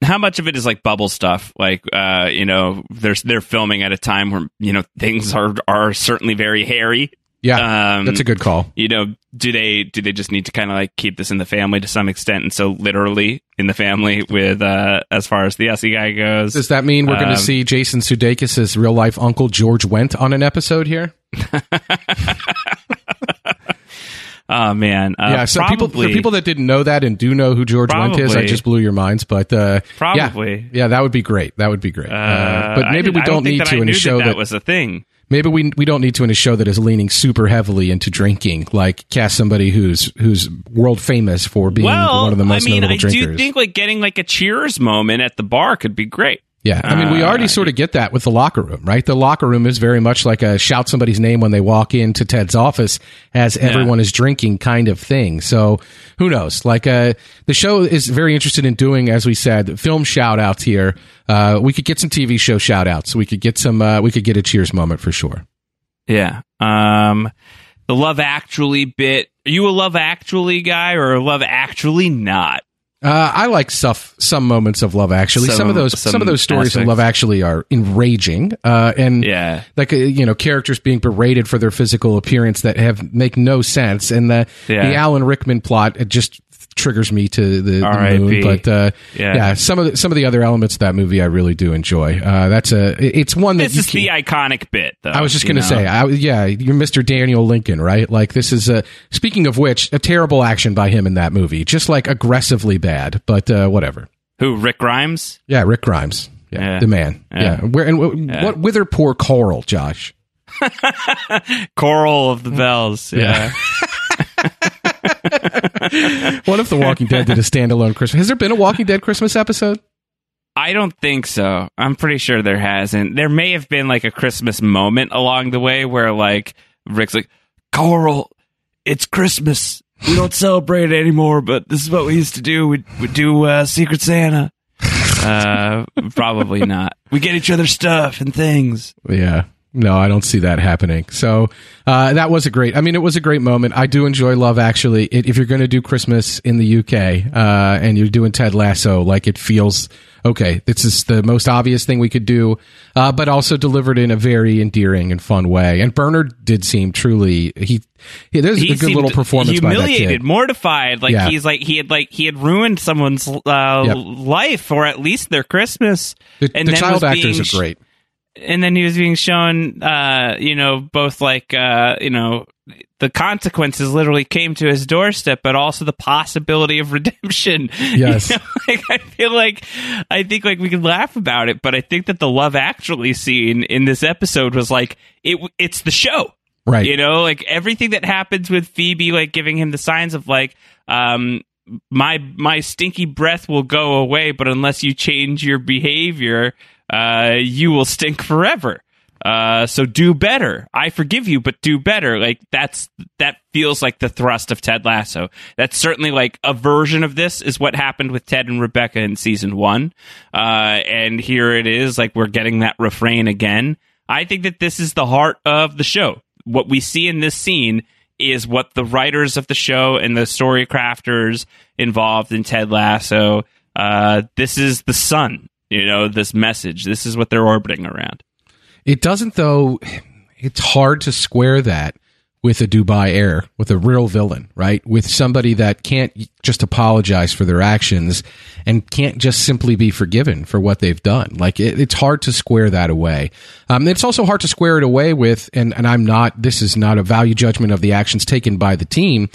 How much of it is like bubble stuff like uh you know there's they're filming at a time where you know things are are certainly very hairy Yeah. Um, that's a good call. you know do they do they just need to kind of like keep this in the family to some extent and so literally in the family with uh as far as the Ussie guy goes Does that mean we're going Um, to see Jason Sudeikis' real life uncle George Wendt on an episode here? <laughs> Oh man, uh, yeah. So people, for people that didn't know that and do know who George Wendt is, I just blew your minds. But uh, Probably. yeah, yeah, that would be great. That would be great. Uh, Uh, but maybe didn't- we I don't need to in a show that, that, that was a thing. maybe we we don't need to in a show that is leaning super heavily into drinking, like cast somebody who's who's world famous for being well, one of the most I mean, notable I drinkers. do think like getting like a Cheers moment at the bar could be great. Yeah, I mean, we Uh, already sort of get that with the locker room, right? The locker room is very much like a shout somebody's name when they walk into Ted's office as everyone is drinking kind of thing. So who knows? Like, uh, the show is very interested in doing, as we said, film shout outs here. Uh, we could get some TV show shout outs. We could get some, uh, we could get a cheers moment for sure. Yeah. Um, the Love Actually bit. Are you a Love Actually guy or a Love Actually not? Uh, I like stuff, some moments of Love Actually. Some, Some- of those, some, some of those stories of aspects. Love Actually are enraging. Uh, and Yeah. like uh, you know, characters being berated for their physical appearance that have make no sense. And the Yeah. the Alan Rickman plot just triggers me to the, the moon. But uh, Yeah. yeah. some of the, some of the other elements of that movie I really do enjoy. Uh, that's a it's one that This is the iconic bit, though. I was just going to say, I, yeah, you're Mr. Daniel Lincoln, right? Like this is a. Speaking of which, a terrible action by him in that movie, just like aggressively bad. But uh, whatever. Who, Rick Grimes? Yeah, Rick Grimes. Yeah, Yeah. the man. Yeah. Yeah. Where and w- what? Whither poor Coral, Josh? <laughs> Coral of the Bells. Yeah. <laughs> <laughs> <laughs> What if The Walking Dead did a standalone Christmas? Has there been a Walking Dead Christmas episode? I don't think so. I'm pretty sure there hasn't. There may have been like a Christmas moment along the way where like Rick's like, Coral, it's Christmas. We don't celebrate it anymore, but this is what we used to do. We'd, we'd do uh, Secret Santa. Uh, probably not. We get each other stuff and things. Yeah. No, I don't see that happening. So uh, that was a great. I mean, it was a great moment. I do enjoy Love Actually. It, if you're going to do Christmas in the UK uh, and you're doing Ted Lasso, like it feels okay. This is the most obvious thing we could do, uh, but also delivered in a very endearing and fun way. And Bernard did seem truly he. he there's a good little performance humiliated, mortified. Like Yeah. he's like he had like he had ruined someone's uh, Yep. life or at least their Christmas. The, and the child actors are great. And then he was being shown, uh, you know, both like, uh, you know, the consequences literally came to his doorstep, but also the possibility of <laughs> redemption. <laughs> Yes. You know, like, I feel like, I think like we can laugh about it, but I think that the Love Actually scene in this episode was like, it, it's the show. Right. You know, like everything that happens with Phoebe, like giving him the signs of like, um, my my stinky breath will go away, but unless you change your behavior, uh, you will stink forever. Uh, so do better. I forgive you, but do better. Like that's that feels like the thrust of Ted Lasso. That's certainly like a version of this is what happened with Ted and Rebecca in season one. Uh, and here it is, like we're getting that refrain again. I think that this is the heart of the show. What we see in this scene is what the writers of the show and the story crafters involved in Ted Lasso. Uh, this is the sun. You know, this message. This is what they're orbiting around. It doesn't though. It's hard to square that with a Dubai Air, with a real villain, right? With somebody that can't just apologize for their actions and can't just simply be forgiven for what they've done. Like it, it's hard to square that away. Um, it's also hard to square it away with, and, and I'm not, this is not a value judgment of the actions taken by the team,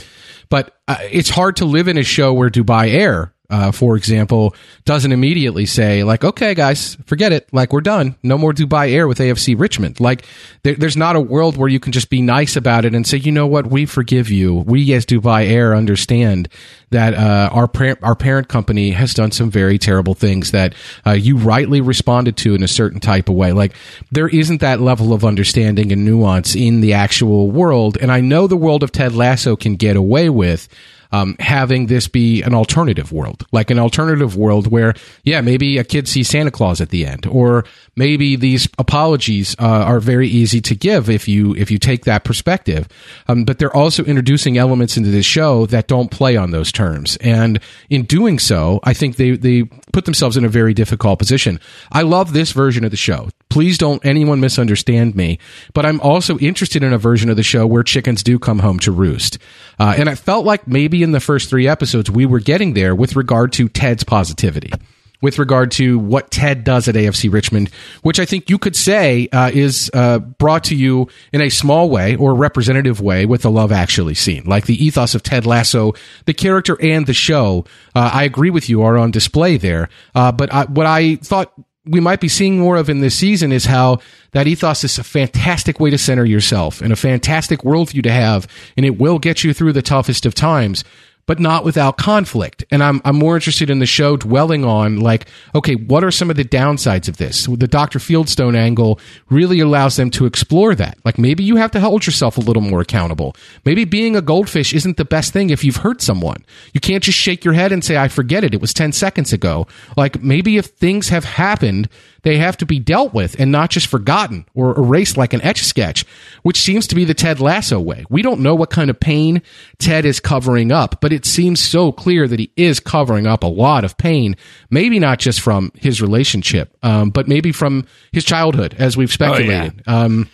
but uh, it's hard to live in a show where Dubai Air uh, for example, doesn't immediately say like, "Okay, guys, forget it. Like, we're done. No more Dubai Air with AFC Richmond." Like, there, there's not a world where you can just be nice about it and say, "You know what? We forgive you. We as Dubai Air understand that uh, our par- our parent company has done some very terrible things that uh, you rightly responded to in a certain type of way." Like, there isn't that level of understanding and nuance in the actual world, and I know the world of Ted Lasso can get away with um, having this be an alternative world, like an alternative world where, yeah, maybe a kid sees Santa Claus at the end, or maybe these apologies uh, are very easy to give if you if you take that perspective. Um, but they're also introducing elements into this show that don't play on those terms, and in doing so, I think they they put themselves in a very difficult position. I love this version of the show. Please don't anyone misunderstand me, but I'm also interested in a version of the show where chickens do come home to roost. Uh, and I felt like maybe in the first three episodes we were getting there with regard to Ted's positivity. with regard to what Ted does at AFC Richmond, which I think you could say uh, is uh, brought to you in a small way or representative way with the Love Actually scene. Like the ethos of Ted Lasso, the character and the show, uh, I agree with you, are on display there. Uh, but I, what I thought we might be seeing more of in this season is how that ethos is a fantastic way to center yourself and a fantastic worldview to have, and it will get you through the toughest of times but not without conflict. And I'm, I'm more interested in the show dwelling on like, okay, what are some of the downsides of this? The Dr. Fieldstone angle really allows them to explore that. Like maybe you have to hold yourself a little more accountable. Maybe being a goldfish isn't the best thing if you've hurt someone. You can't just shake your head and say, I forget it. It was 10 seconds ago. Like maybe if things have happened, they have to be dealt with and not just forgotten or erased like an etch sketch, which seems to be the Ted Lasso way. We don't know what kind of pain Ted is covering up, but it seems so clear that he is covering up a lot of pain, maybe not just from his relationship, um, but maybe from his childhood, as we've speculated. Oh, yeah. um,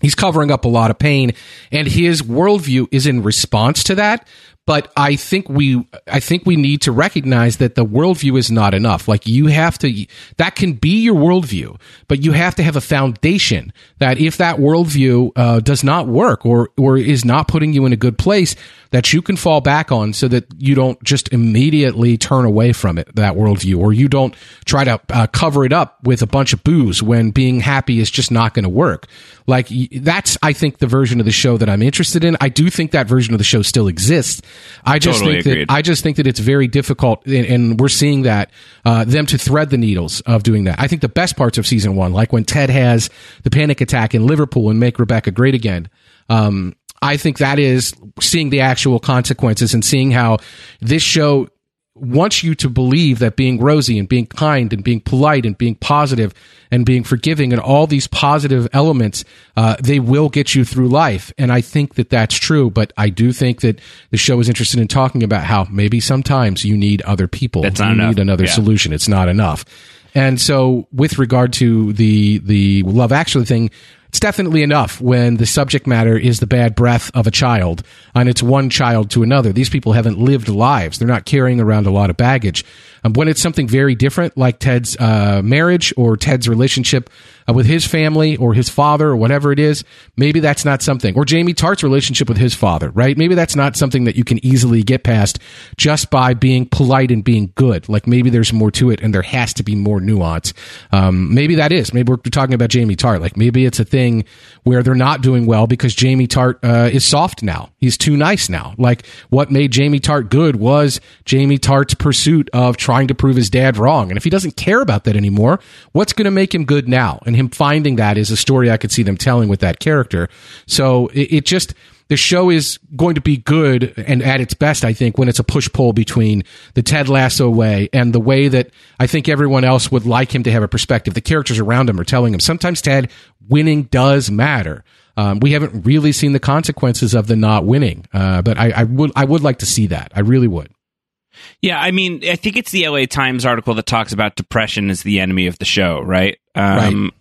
he's covering up a lot of pain, and his worldview is in response to that but I think we I think we need to recognize that the worldview is not enough. Like you have to that can be your worldview, but you have to have a foundation that if that worldview uh, does not work or or is not putting you in a good place, that you can fall back on so that you don't just immediately turn away from it that worldview or you don't try to uh, cover it up with a bunch of booze when being happy is just not going to work. Like that's I think the version of the show that I'm interested in. I do think that version of the show still exists I just totally think agreed. that I just think that it's very difficult, and, and we're seeing that uh, them to thread the needles of doing that. I think the best parts of season one, like when Ted has the panic attack in Liverpool and make Rebecca great again. Um, I think that is seeing the actual consequences and seeing how this show wants you to believe that being rosy and being kind and being polite and being positive and being forgiving and all these positive elements, uh, they will get you through life. And I think that that's true. But I do think that the show is interested in talking about how maybe sometimes you need other people. That's not you enough. need another yeah. solution. It's not enough. And so, with regard to the the Love Actually thing, it's definitely enough when the subject matter is the bad breath of a child and it's one child to another. These people haven't lived lives. They're not carrying around a lot of baggage. Um, when it's something very different, like Ted's uh, marriage or Ted's relationship uh, with his family or his father or whatever it is, maybe that's not something. Or Jamie Tartt's relationship with his father, right? Maybe that's not something that you can easily get past just by being polite and being good. Like maybe there's more to it and there has to be more nuance. Um, maybe that is. Maybe we're talking about Jamie Tartt. Like maybe it's a thing where they're not doing well because Jamie Tartt uh, is soft now. He's too nice now. Like what made Jamie Tartt good was Jamie Tartt's pursuit of trying trying to prove his dad wrong. And if he doesn't care about that anymore, what's going to make him good now? And him finding that is a story I could see them telling with that character. So it, it just the show is going to be good and at its best, I think, when it's a push pull between the Ted Lasso way and the way that I think everyone else would like him to have a perspective. The characters around him are telling him sometimes, Ted, winning does matter. Um, we haven't really seen the consequences of the not winning, uh, but I, I would I would like to see that. I really would. Yeah, I mean, I think it's the LA Times article that talks about depression as the enemy of the show, right? Um, right.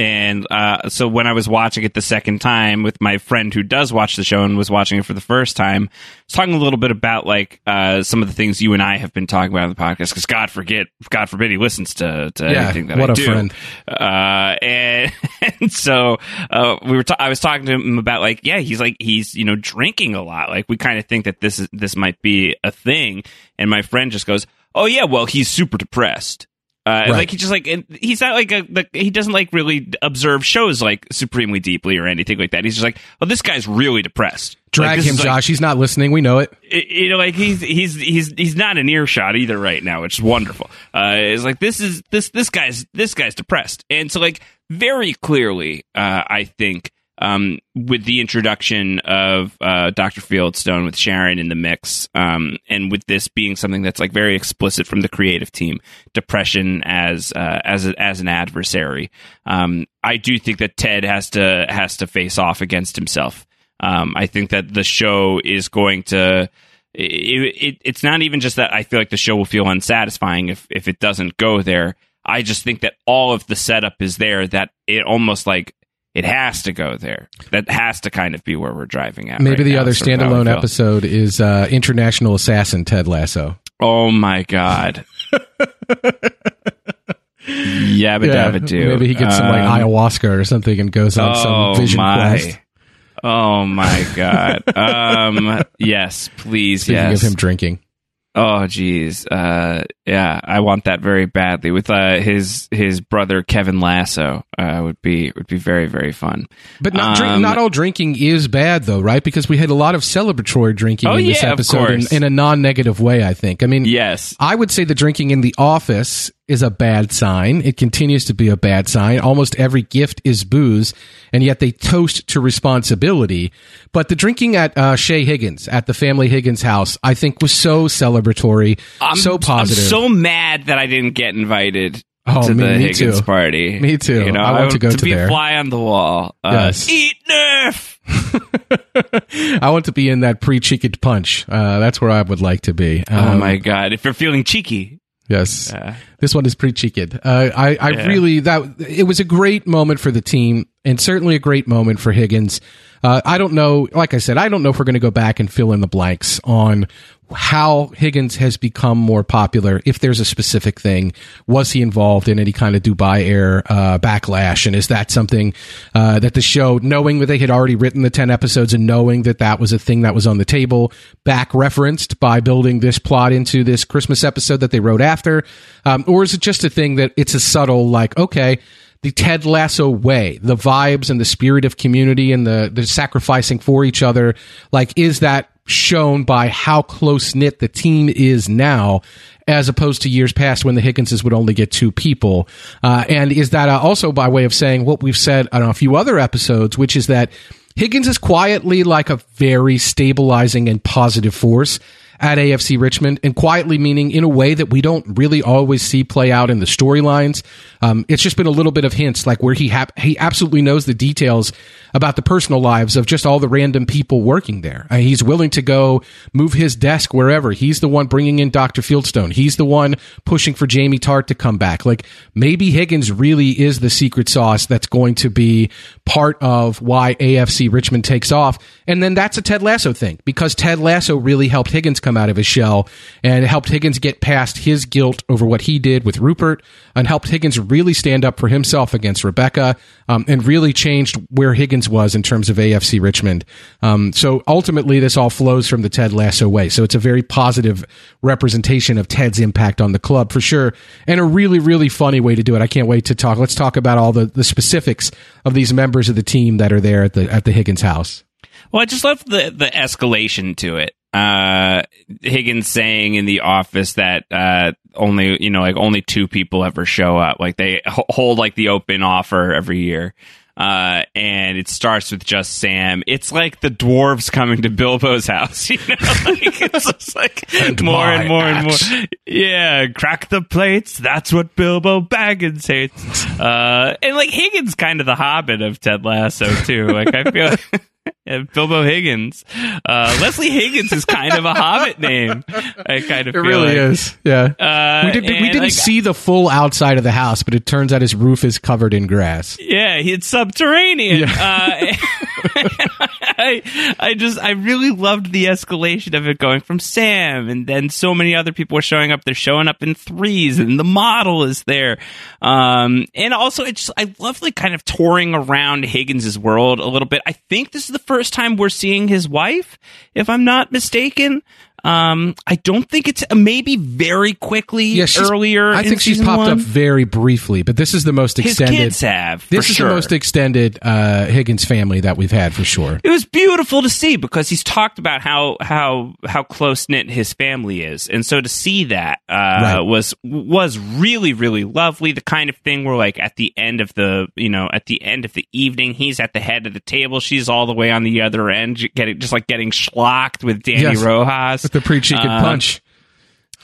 And uh, so when I was watching it the second time with my friend who does watch the show and was watching it for the first time, I was talking a little bit about like uh, some of the things you and I have been talking about on the podcast. Because God forget, God forbid, he listens to, to yeah, anything that what I a do. Friend. Uh, and, and <laughs> so uh, we were. Ta- I was talking to him about like, yeah, he's like he's you know drinking a lot. Like we kind of think that this is this might be a thing. And my friend just goes, "Oh yeah, well he's super depressed." Uh, right. Like he just like he's not like a the, he doesn't like really observe shows like supremely deeply or anything like that. He's just like, oh, this guy's really depressed. Drag like, him, Josh. Like, he's not listening. We know it. it. You know, like he's he's he's he's not an earshot either right now, which is wonderful. Uh, it's like this is this this guy's this guy's depressed, and so like very clearly, uh, I think um, with the introduction of uh, Dr. Fieldstone with Sharon in the mix, um, and with this being something that's like very explicit from the creative team, depression as uh, as a, as an adversary. Um, I do think that Ted has to has to face off against himself. Um, I think that the show is going to. It, it, it's not even just that I feel like the show will feel unsatisfying if if it doesn't go there. I just think that all of the setup is there that it almost like it has to go there. That has to kind of be where we're driving at. Maybe right the now, other standalone episode is uh, International Assassin Ted Lasso. Oh my god. <laughs> Yabba Yeah, dabba do. maybe he gets some like Um, ayahuasca or something and goes on oh some vision my. quest. Oh my god. <laughs> um yes, please, Speaking yes. of him drinking. Oh geez, uh, yeah, I want that very badly. With uh, his his brother Kevin Lasso, uh, would be would be very very fun. But not drink, Um, not all drinking is bad though, right? Because we had a lot of celebratory drinking Oh, in this yeah, episode in, in a non-negative way. I think. I mean, Yes, I would say the drinking in the office is a bad sign. It continues to be a bad sign. Almost every gift is booze, and yet they toast to responsibility. But the drinking at uh, Shea Higgins at the family Higgins house, I think, was so celebratory, I'm so positive. I'm so mad that I didn't get invited Oh, to me- the me Higgins too. party. Me too. You know, I want to go to be there. a fly on the wall. Uh, Yes. Eat Nerf. <laughs> I want to be in that pre-chickened punch. Uh, that's where I would like to be. oh Um, my god! If you're feeling cheeky, Yes. This one is pretty cheeky. Uh, I, I Yeah. really, that, it was a great moment for the team and certainly a great moment for Higgins. Uh, I don't know, like I said, I don't know if we're going to go back and fill in the blanks on how Higgins has become more popular. If there's a specific thing, was he involved in any kind of Dubai Air uh, backlash? And is that something uh, that the show, knowing that they had already written the 10 episodes and knowing that that was a thing that was on the table, back referenced by building this plot into this Christmas episode that they wrote after? Um, or is it just a thing that it's a subtle, like, okay, the Ted Lasso way, the vibes and the spirit of community and the, the sacrificing for each other, like, is that shown by how close knit the team is now as opposed to years past when the Higginses would only get two people. Uh, and is that uh, also by way of saying what we've said on a few other episodes, which is that Higgins is quietly like a very stabilizing and positive force at AFC Richmond, and quietly meaning in a way that we don't really always see play out in the storylines. Um, it's just been a little bit of hints, like where he he absolutely knows the details about the personal lives of just all the random people working there. Uh, he's willing to go move his desk wherever. He's the one bringing in Dr. Fieldstone. He's the one pushing for Jamie Tartt to come back. Like maybe Higgins really is the secret sauce that's going to be part of why AFC Richmond takes off. And then that's a Ted Lasso thing because Ted Lasso really helped Higgins come out of his shell and helped Higgins get past his guilt over what he did with Rupert and helped Higgins really stand up for himself against Rebecca um, and really changed where Higgins was in terms of AFC Richmond. Um, so ultimately, this all flows from the Ted Lasso way. So it's a very positive representation of Ted's impact on the club for sure, and a really, really funny way to do it. I can't wait to talk. Let's talk about all the, the specifics of these members of the team that are there at the at the Higgins house. Well, I just love the the escalation to it. Uh, Higgins saying in the office that uh, only you know like only two people ever show up. Like they hold like the open offer every year. Uh, and it starts with just Sam. It's like the dwarves coming to Bilbo's house, <laughs> you know. like, it's just like <laughs> And more and more axe. and more. Yeah, crack the plates. That's what Bilbo Baggins hates. Uh, and like Higgins, kind of the Hobbit of Ted Lasso too. Like I feel. Yeah, <laughs> Bilbo Higgins. Uh, Leslie Higgins is kind of a Hobbit name. I kind of It feel really like. is. Yeah. Uh, we, did, we didn't like, see the full outside of the house, but it turns out his roof is covered in grass. Yeah, it's subterranean. Uh, <laughs> <laughs> I, I just, I really loved the escalation of it going from Sam, and then so many other people were showing up. They're showing up in threes, and the model is there. Um, and also, I just, I love like kind of touring around Higgins's world a little bit. I think this is the first time we're seeing his wife, if I'm not mistaken. Um, I don't think it's maybe very quickly Yeah, earlier. I in think she's popped one. up very briefly, but this is the most His extended. kids have. this is sure. the most extended uh, Higgins family that we've had for sure. it was beautiful to see because he's talked about how how how close knit his family is, and so to see that uh, Right. was was really really lovely. The kind of thing where like at the end of the you know at the end of the evening, he's at the head of the table, she's all the way on the other end, getting just like getting schlocked with Danny Yes. Rojas The pre-chicken Um, punch.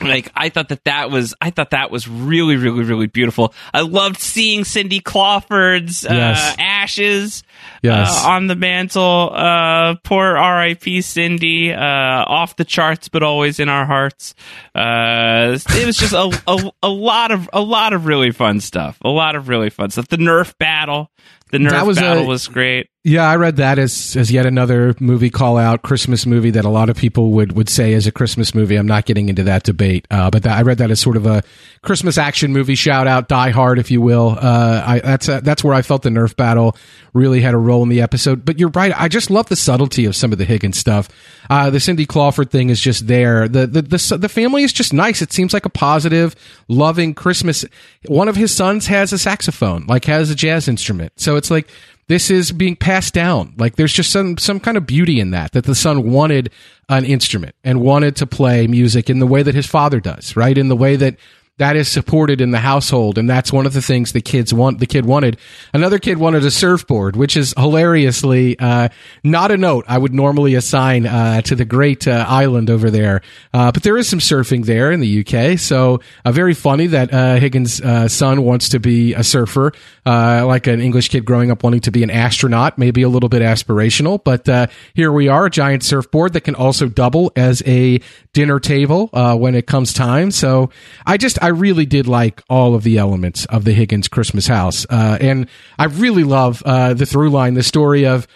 like I thought that that was I thought that was really really really beautiful. I loved seeing Cindy Clawford's uh, Yes. ashes Yes. uh, on the mantle. Uh, poor R.I.P. Cindy, uh, off the charts but always in our hearts. Uh, it was just a, a a lot of a lot of really fun stuff. A lot of really fun stuff. The Nerf battle, the Nerf was a- battle was great. Yeah, I read that as as yet another movie call out Christmas movie that a lot of people would would say is a Christmas movie. I'm not getting into that debate, uh, but that, I read that as sort of a Christmas action movie. Shout out Die Hard, if you will. Uh, I, that's uh, that's where I felt the Nerf battle really had a role in the episode. But you're right. I just love the subtlety of some of the Higgins stuff. Uh, the Cindy Crawford thing is just there. The, the the the family is just nice. It seems like a positive, loving Christmas. One of his sons has a saxophone, like has a jazz instrument. So it's like this is being passed down. Like there's just some some kind of beauty in that that the son wanted an instrument and wanted to play music in the way that his father does, right? In the way that that is supported in the household and that's one of the things the kids want the kid wanted. Another kid wanted a surfboard which is hilariously uh, not a note i would normally assign uh, to the great uh, island over there. Uh, but there is some surfing there in the uk so uh, very funny that uh, higgins son wants to be a surfer like an english kid growing up wanting to be an astronaut maybe a little bit aspirational but here we are a giant surfboard that can also double as a dinner table when it comes time. So i just I really did like all of the elements of the Higgins Christmas house. Uh, and I really love uh, the through line, the story of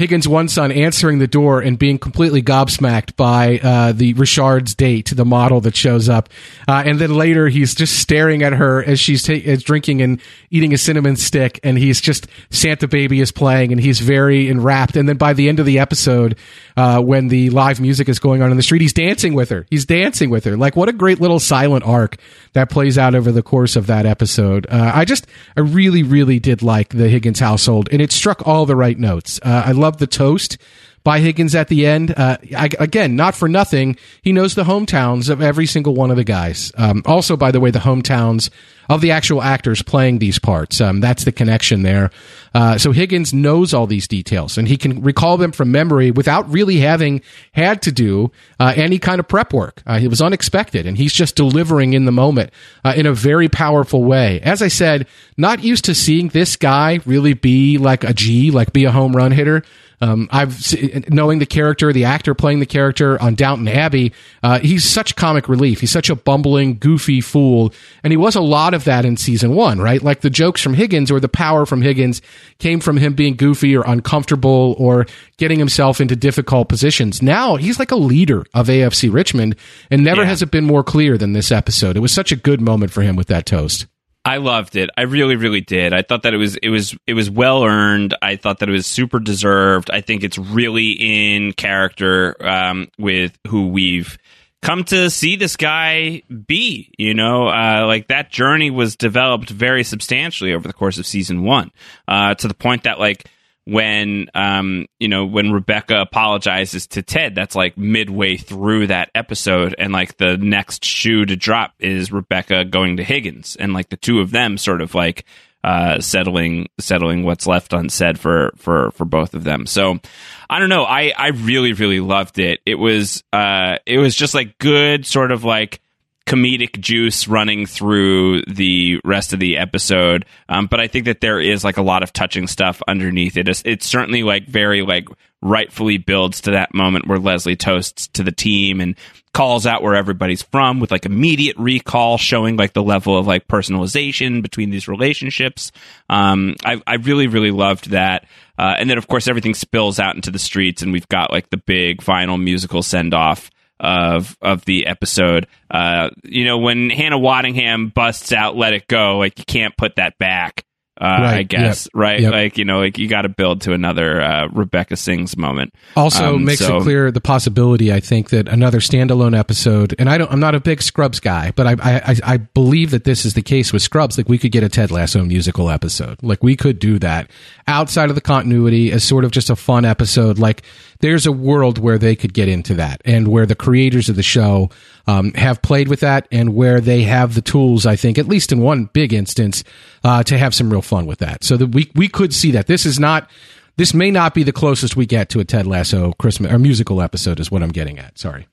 Higgins' one son answering the door and being completely gobsmacked by uh, the Richard's date, the model that shows up, uh, and then later he's just staring at her as she's ta- as drinking and eating a cinnamon stick, and he's just Santa Baby is playing, and he's very enwrapped. And then by the end of the episode, uh, when the live music is going on in the street, he's dancing with her. He's dancing with her. Like what a great little silent arc that plays out over the course of that episode. Uh, I just, I really, really did like the Higgins household, and it struck all the right notes. Uh, I love the toast by Higgins at the end. Uh, I, again, not for nothing, he knows the hometowns of every single one of the guys. Um, also, by the way, the hometowns of the actual actors playing these parts. Um, that's the connection there. Uh, so Higgins knows all these details and he can recall them from memory without really having had to do uh, any kind of prep work. Uh, it was unexpected and he's just delivering in the moment uh, in a very powerful way. As I said, not used to seeing this guy really be like a G, like be a home run hitter. Um, I've knowing the character, the actor playing the character on Downton Abbey. Uh, he's such comic relief. He's such a bumbling, goofy fool, and he was a lot of that in season one, right? Like the jokes from Higgins or the power from Higgins came from him being goofy or uncomfortable or getting himself into difficult positions. Now he's like a leader of AFC Richmond, and never yeah. has it been more clear than this episode. It was such a good moment for him with that toast. I loved it. I really, really did. I thought that it was it was it was well earned. I thought that it was super deserved. I think it's really in character um, with who we've come to see this guy be. You know, uh, like that journey was developed very substantially over the course of season one, uh, to the point that like when um you know when Rebecca apologizes to Ted that's like midway through that episode and like the next shoe to drop is Rebecca going to Higgins and like the two of them sort of like uh settling settling what's left unsaid for for for both of them so I don't know I I really really loved it it was uh it was just like good sort of like comedic juice running through the rest of the episode. Um, but I think that there is like a lot of touching stuff underneath it. It's, it's, certainly like very like rightfully builds to that moment where Leslie toasts to the team and calls out where everybody's from with like immediate recall showing like the level of like personalization between these relationships. Um, I, I really, really loved that. Uh, and then of course everything spills out into the streets and we've got like the big final musical send off of of the episode. Uh, you know, when Hannah Waddingham busts out "Let It Go," like you can't put that back. Uh, right, I guess, yep, right? Yep. Like, you know, like you got to build to another uh, Rebecca sings moment. Also um, makes so, it clear the possibility, I think, that another standalone episode, and I don't, I'm not a big Scrubs guy, but I, I, I believe that this is the case with Scrubs. Like we could get a Ted Lasso musical episode. Like we could do that outside of the continuity as sort of just a fun episode. Like there's a world where they could get into that and where the creators of the show um, have played with that and where they have the tools, I think, at least in one big instance, uh, to have some real fun with that. So that we, we could see that. This is not, this may not be the closest we get to a Ted Lasso Christmas or musical episode, is what I'm getting at. Sorry.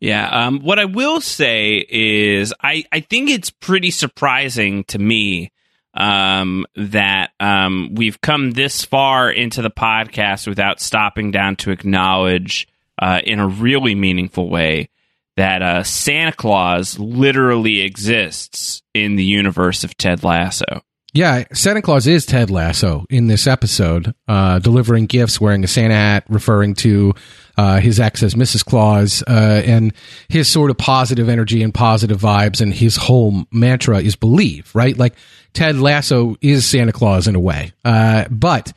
Yeah. Um, what I will say is, I, I think it's pretty surprising to me um, that um, we've come this far into the podcast without stopping down to acknowledge uh, in a really meaningful way that uh, Santa Claus literally exists in the universe of Ted Lasso. Yeah, Santa Claus is Ted Lasso in this episode, uh, delivering gifts, wearing a Santa hat, referring to uh, his ex as Mrs. Claus, uh, and his sort of positive energy and positive vibes, and his whole mantra is believe, right? Like Ted Lasso is Santa Claus in a way, uh, but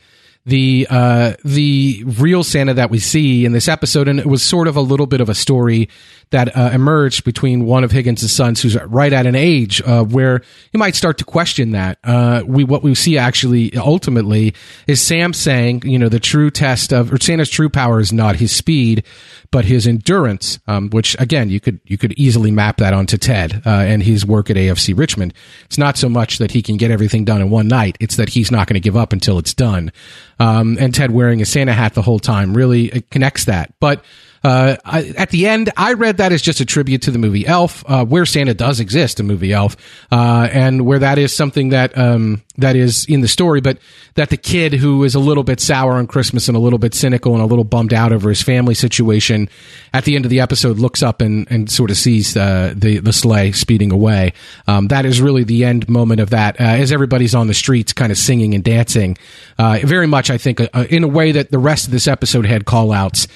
the uh, the real Santa that we see in this episode, and it was sort of a little bit of a story that uh, emerged between one of Higgins' sons, who's right at an age uh, where he might start to question that. Uh, we what we see actually ultimately is Sam saying, you know, the true test of or Santa's true power is not his speed, but his endurance. Um, which again, you could you could easily map that onto Ted uh, and his work at AFC Richmond. It's not so much that he can get everything done in one night; it's that he's not going to give up until it's done. Um, and Ted wearing a Santa hat the whole time really connects that, but uh, I, at the end, I read that as just a tribute to the movie Elf, uh, where Santa does exist, a movie Elf, uh, and where that is something that um, that is in the story, but that the kid who is a little bit sour on Christmas and a little bit cynical and a little bummed out over his family situation, at the end of the episode, looks up and, and sort of sees the the sleigh speeding away. Um, that is really the end moment of that, uh, as everybody's on the streets, kind of singing and dancing. Uh, very much, I think, in a way that the rest of this episode had call outs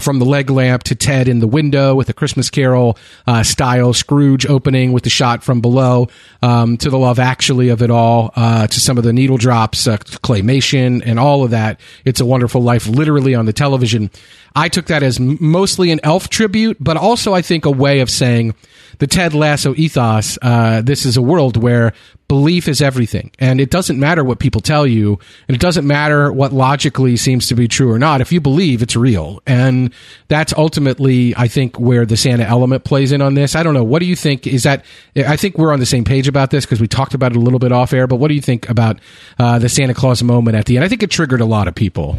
from the leg lamp to Ted in the window with a Christmas Carol uh, style Scrooge opening with the shot from below um, to the Love Actually of it all uh, to some of the needle drops, uh, claymation, and all of that. It's a Wonderful Life, literally on the television. I took that as mostly an elf tribute, but also I think a way of saying the Ted Lasso ethos. Uh, this is a world where belief is everything, and it doesn't matter what people tell you, and it doesn't matter what logically seems to be true or not. If you believe, it's real, and that's ultimately, I think, where the Santa element plays in on this. I don't know. What do you think? Is that? I think we're on the same page about this because we talked about it a little bit off air. But what do you think about uh, the Santa Claus moment at the end? I think it triggered a lot of people.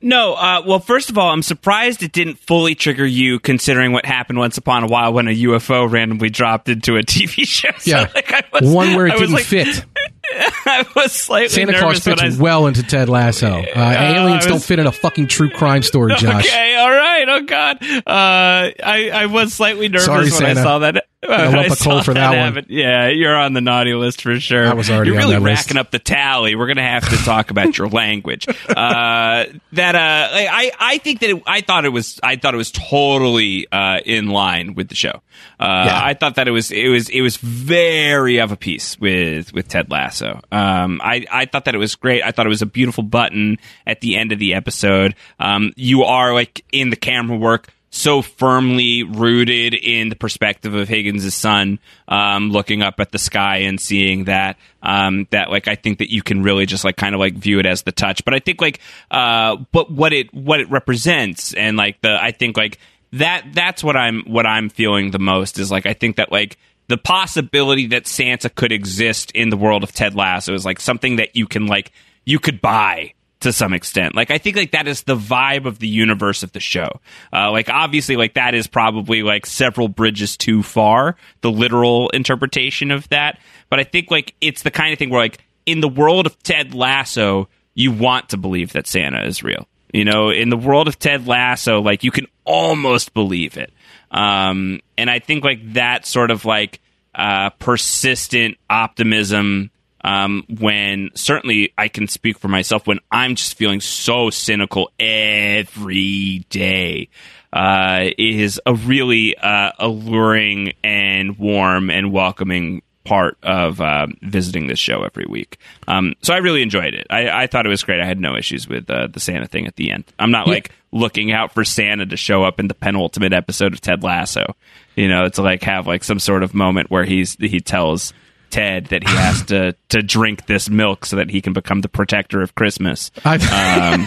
No, uh, well, first of all, I'm surprised it didn't fully trigger you, considering what happened once upon a while when a UFO randomly dropped into a TV <laughs> show. So, yeah, like, was, one where it didn't like, fit. <laughs> I was slightly Santa Claus fits I, well into Ted Lasso. Uh, uh, aliens was, don't fit in a fucking true crime story, <laughs> Josh. Okay, all right. Oh God, uh, I I was slightly nervous Sorry, when Santa. I saw that. A lump of coal for that, that one. Yeah, you're on the naughty list for sure. I was already. You're really racking list. up the tally. We're gonna have to talk about your language. Uh, that uh, I I think that it, I thought it was I thought it was totally uh, in line with the show. Uh, yeah. I thought that it was it was it was very of a piece with with Ted Lasso. Um, I I thought that it was great. I thought it was a beautiful button at the end of the episode. Um, you are like in the camera work so firmly rooted in the perspective of Higgins' son, um, looking up at the sky and seeing that, um, that like I think that you can really just like kind of like view it as the touch. But I think like, uh, but what it what it represents and like the I think like that that's what I'm what I'm feeling the most is like I think that like the possibility that Santa could exist in the world of Ted Lasso is like something that you can like you could buy to some extent. Like I think like that is the vibe of the universe of the show. Uh, like obviously like that is probably like several bridges too far, the literal interpretation of that. But I think like it's the kind of thing where like in the world of Ted Lasso, you want to believe that Santa is real. You know, in the world of Ted Lasso, like you can almost believe it. Um, and I think like that sort of like uh, persistent optimism um, when certainly I can speak for myself when I'm just feeling so cynical every day. Uh, is a really uh, alluring and warm and welcoming part of uh, visiting this show every week. Um, so I really enjoyed it. I, I, thought it was great. I had no issues with uh, the Santa thing at the end. I'm not like looking out for Santa to show up in the penultimate episode of Ted Lasso. You know, to like have like some sort of moment where he's he tells Ted that he has to <laughs> to drink this milk so that he can become the protector of Christmas. Um,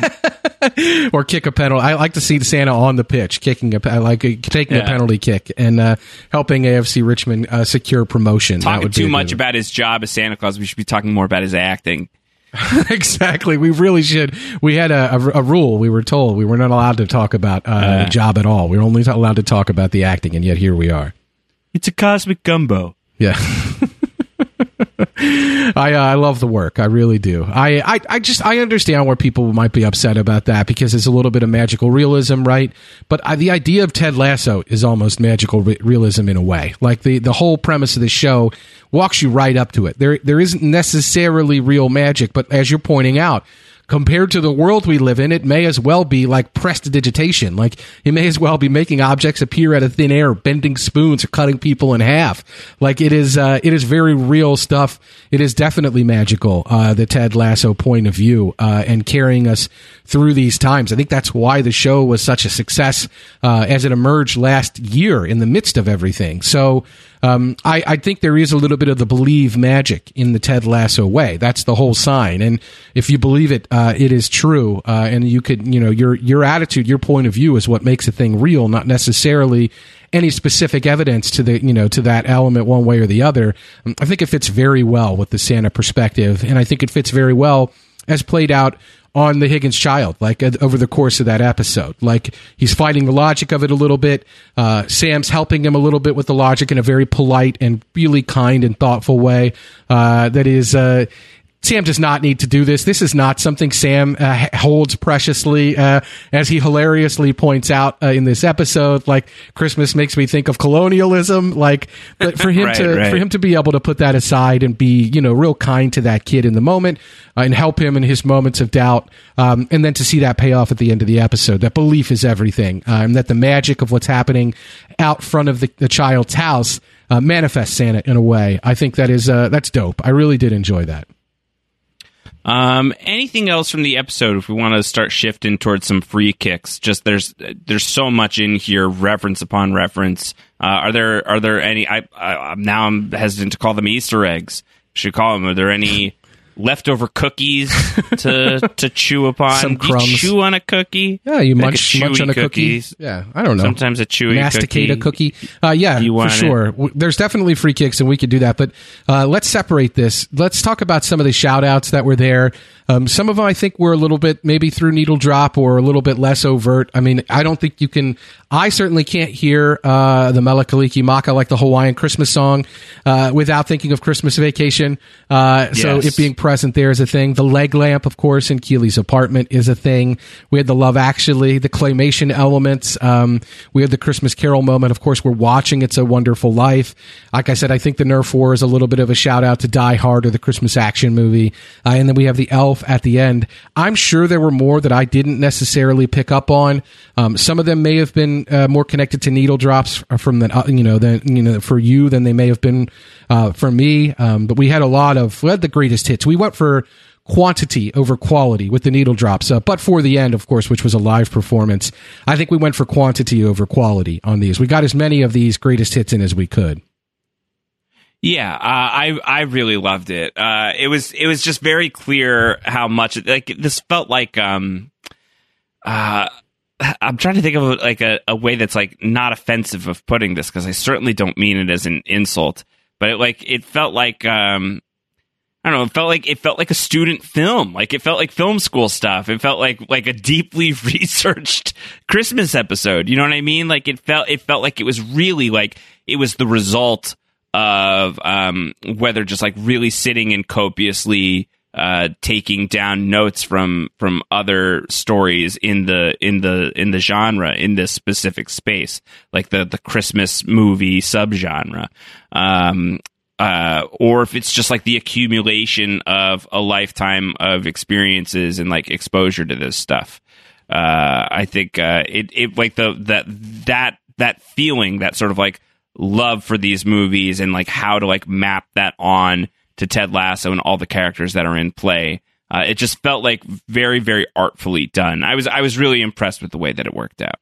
<laughs> or kick a penalty. I like to see Santa on the pitch kicking a I like taking yeah. a penalty kick and uh, helping AFC Richmond uh, secure promotion. Talking too much about his job as Santa Claus. We should be talking more about his acting. <laughs> exactly. We really should. We had a, a, a, rule. We were told we were not allowed to talk about uh, uh, job at all. We were only allowed to talk about the acting, and yet here we are. It's a cosmic gumbo. Yeah. I uh, I love the work. I really do. I, I I just I understand where people might be upset about that because it's a little bit of magical realism, right? But I, the idea of Ted Lasso is almost magical re- realism in a way. Like the the whole premise of the show walks you right up to it. There there isn't necessarily real magic, but as you're pointing out, compared to the world we live in, it may as well be like prestidigitation. Like it may as well be making objects appear out of thin air, bending spoons, or cutting people in half. Like it is, uh, it is very real stuff. It is definitely magical. Uh, the Ted Lasso point of view uh, and carrying us through these times. I think that's why the show was such a success uh, as it emerged last year in the midst of everything. So. Um, I, I, think there is a little bit of the believe magic in the Ted Lasso way. That's the whole sign. And if you believe it, uh, it is true. Uh, and you could, you know, your your attitude, your point of view is what makes a thing real, not necessarily any specific evidence to the, you know, to that element one way or the other. Um, I think it fits very well with the Santa perspective, and I think it fits very well as played out on the Higgins child, like uh, over the course of that episode. Like he's fighting the logic of it a little bit. Uh, Sam's helping him a little bit with the logic in a very polite and really kind and thoughtful way. Uh, that is, uh, Sam does not need to do this. This is not something Sam uh, holds preciously, uh, as he hilariously points out uh, in this episode. Like Christmas makes me think of colonialism. Like, but for him <laughs> Right, to right. for him to be able to put that aside and be, you know, real kind to that kid in the moment uh, and help him in his moments of doubt, um, and then to see that pay off at the end of the episode. That belief is everything, uh, and that the magic of what's happening out front of the, the child's house uh, manifests Santa in a way. I think that is uh, that's dope. I really did enjoy that. Um, anything else from the episode? If we want to start shifting towards some free kicks, just there's there's so much in here, reference upon reference. Uh, are there are there any? I, I now I'm hesitant to call them Easter eggs. Should call them. Are there any leftover cookies <laughs> to to chew upon? Some Do you chew on a cookie. Yeah, you Like munch, munch on a cookies. cookie. Yeah, I don't know. Sometimes a chewy masticate cookie. a cookie. Uh, yeah, for want it? sure. There's definitely free kicks, and we could do that. But uh, let's separate this. Let's talk about some of the shout outs that were there. Um, some of them I think were a little bit maybe through needle drop or a little bit less overt. I mean, I don't think you can. I certainly can't hear uh, the Mele Kalikimaka like the Hawaiian Christmas song uh, without thinking of Christmas Vacation. Uh, So it being present there is a thing. The leg lamp, of course, in Keeley's apartment is a thing. We had the Love Actually, the claymation elements. Um, we had the Christmas Carol moment. Of course, we're watching It's a Wonderful Life. Like I said, I think the Nerf War is a little bit of a shout out to Die Hard or the Christmas action movie. Uh, and then we have the Elf at the end. I'm sure there were more that I didn't necessarily pick up on. Um, some of them may have been uh, more connected to needle drops from the, uh, you know, than, you know, for you than they may have been uh, for me. Um, but we had a lot of, we had the greatest hits. We went for quantity over quality with the needle drops, uh, but for the end, of course, which was a live performance. I think we went for quantity over quality on these. We got as many of these greatest hits in as we could. Yeah, uh, I I really loved it. Uh, it was it was just very clear how much like this felt like. Um, uh, I'm trying to think of like a, a way that's like not offensive of putting this because I certainly don't mean it as an insult, but it, like it felt like um, I don't know. It felt like it felt like a student film. Like it felt like film school stuff. It felt like like a deeply <laughs> researched Christmas episode. You know what I mean? Like it felt it felt like it was really like it was the result of um, whether just like really sitting and copiously uh, taking down notes from from other stories in the in the in the genre in this specific space, like the the Christmas movie subgenre. Um, uh, or if it's just like the accumulation of a lifetime of experiences and like exposure to this stuff. Uh, I think uh, it it like the that that that feeling that sort of like love for these movies and like how to like map that on to Ted Lasso and all the characters that are in play. Uh, it just felt like very very artfully done. I was I was really impressed with the way that it worked out.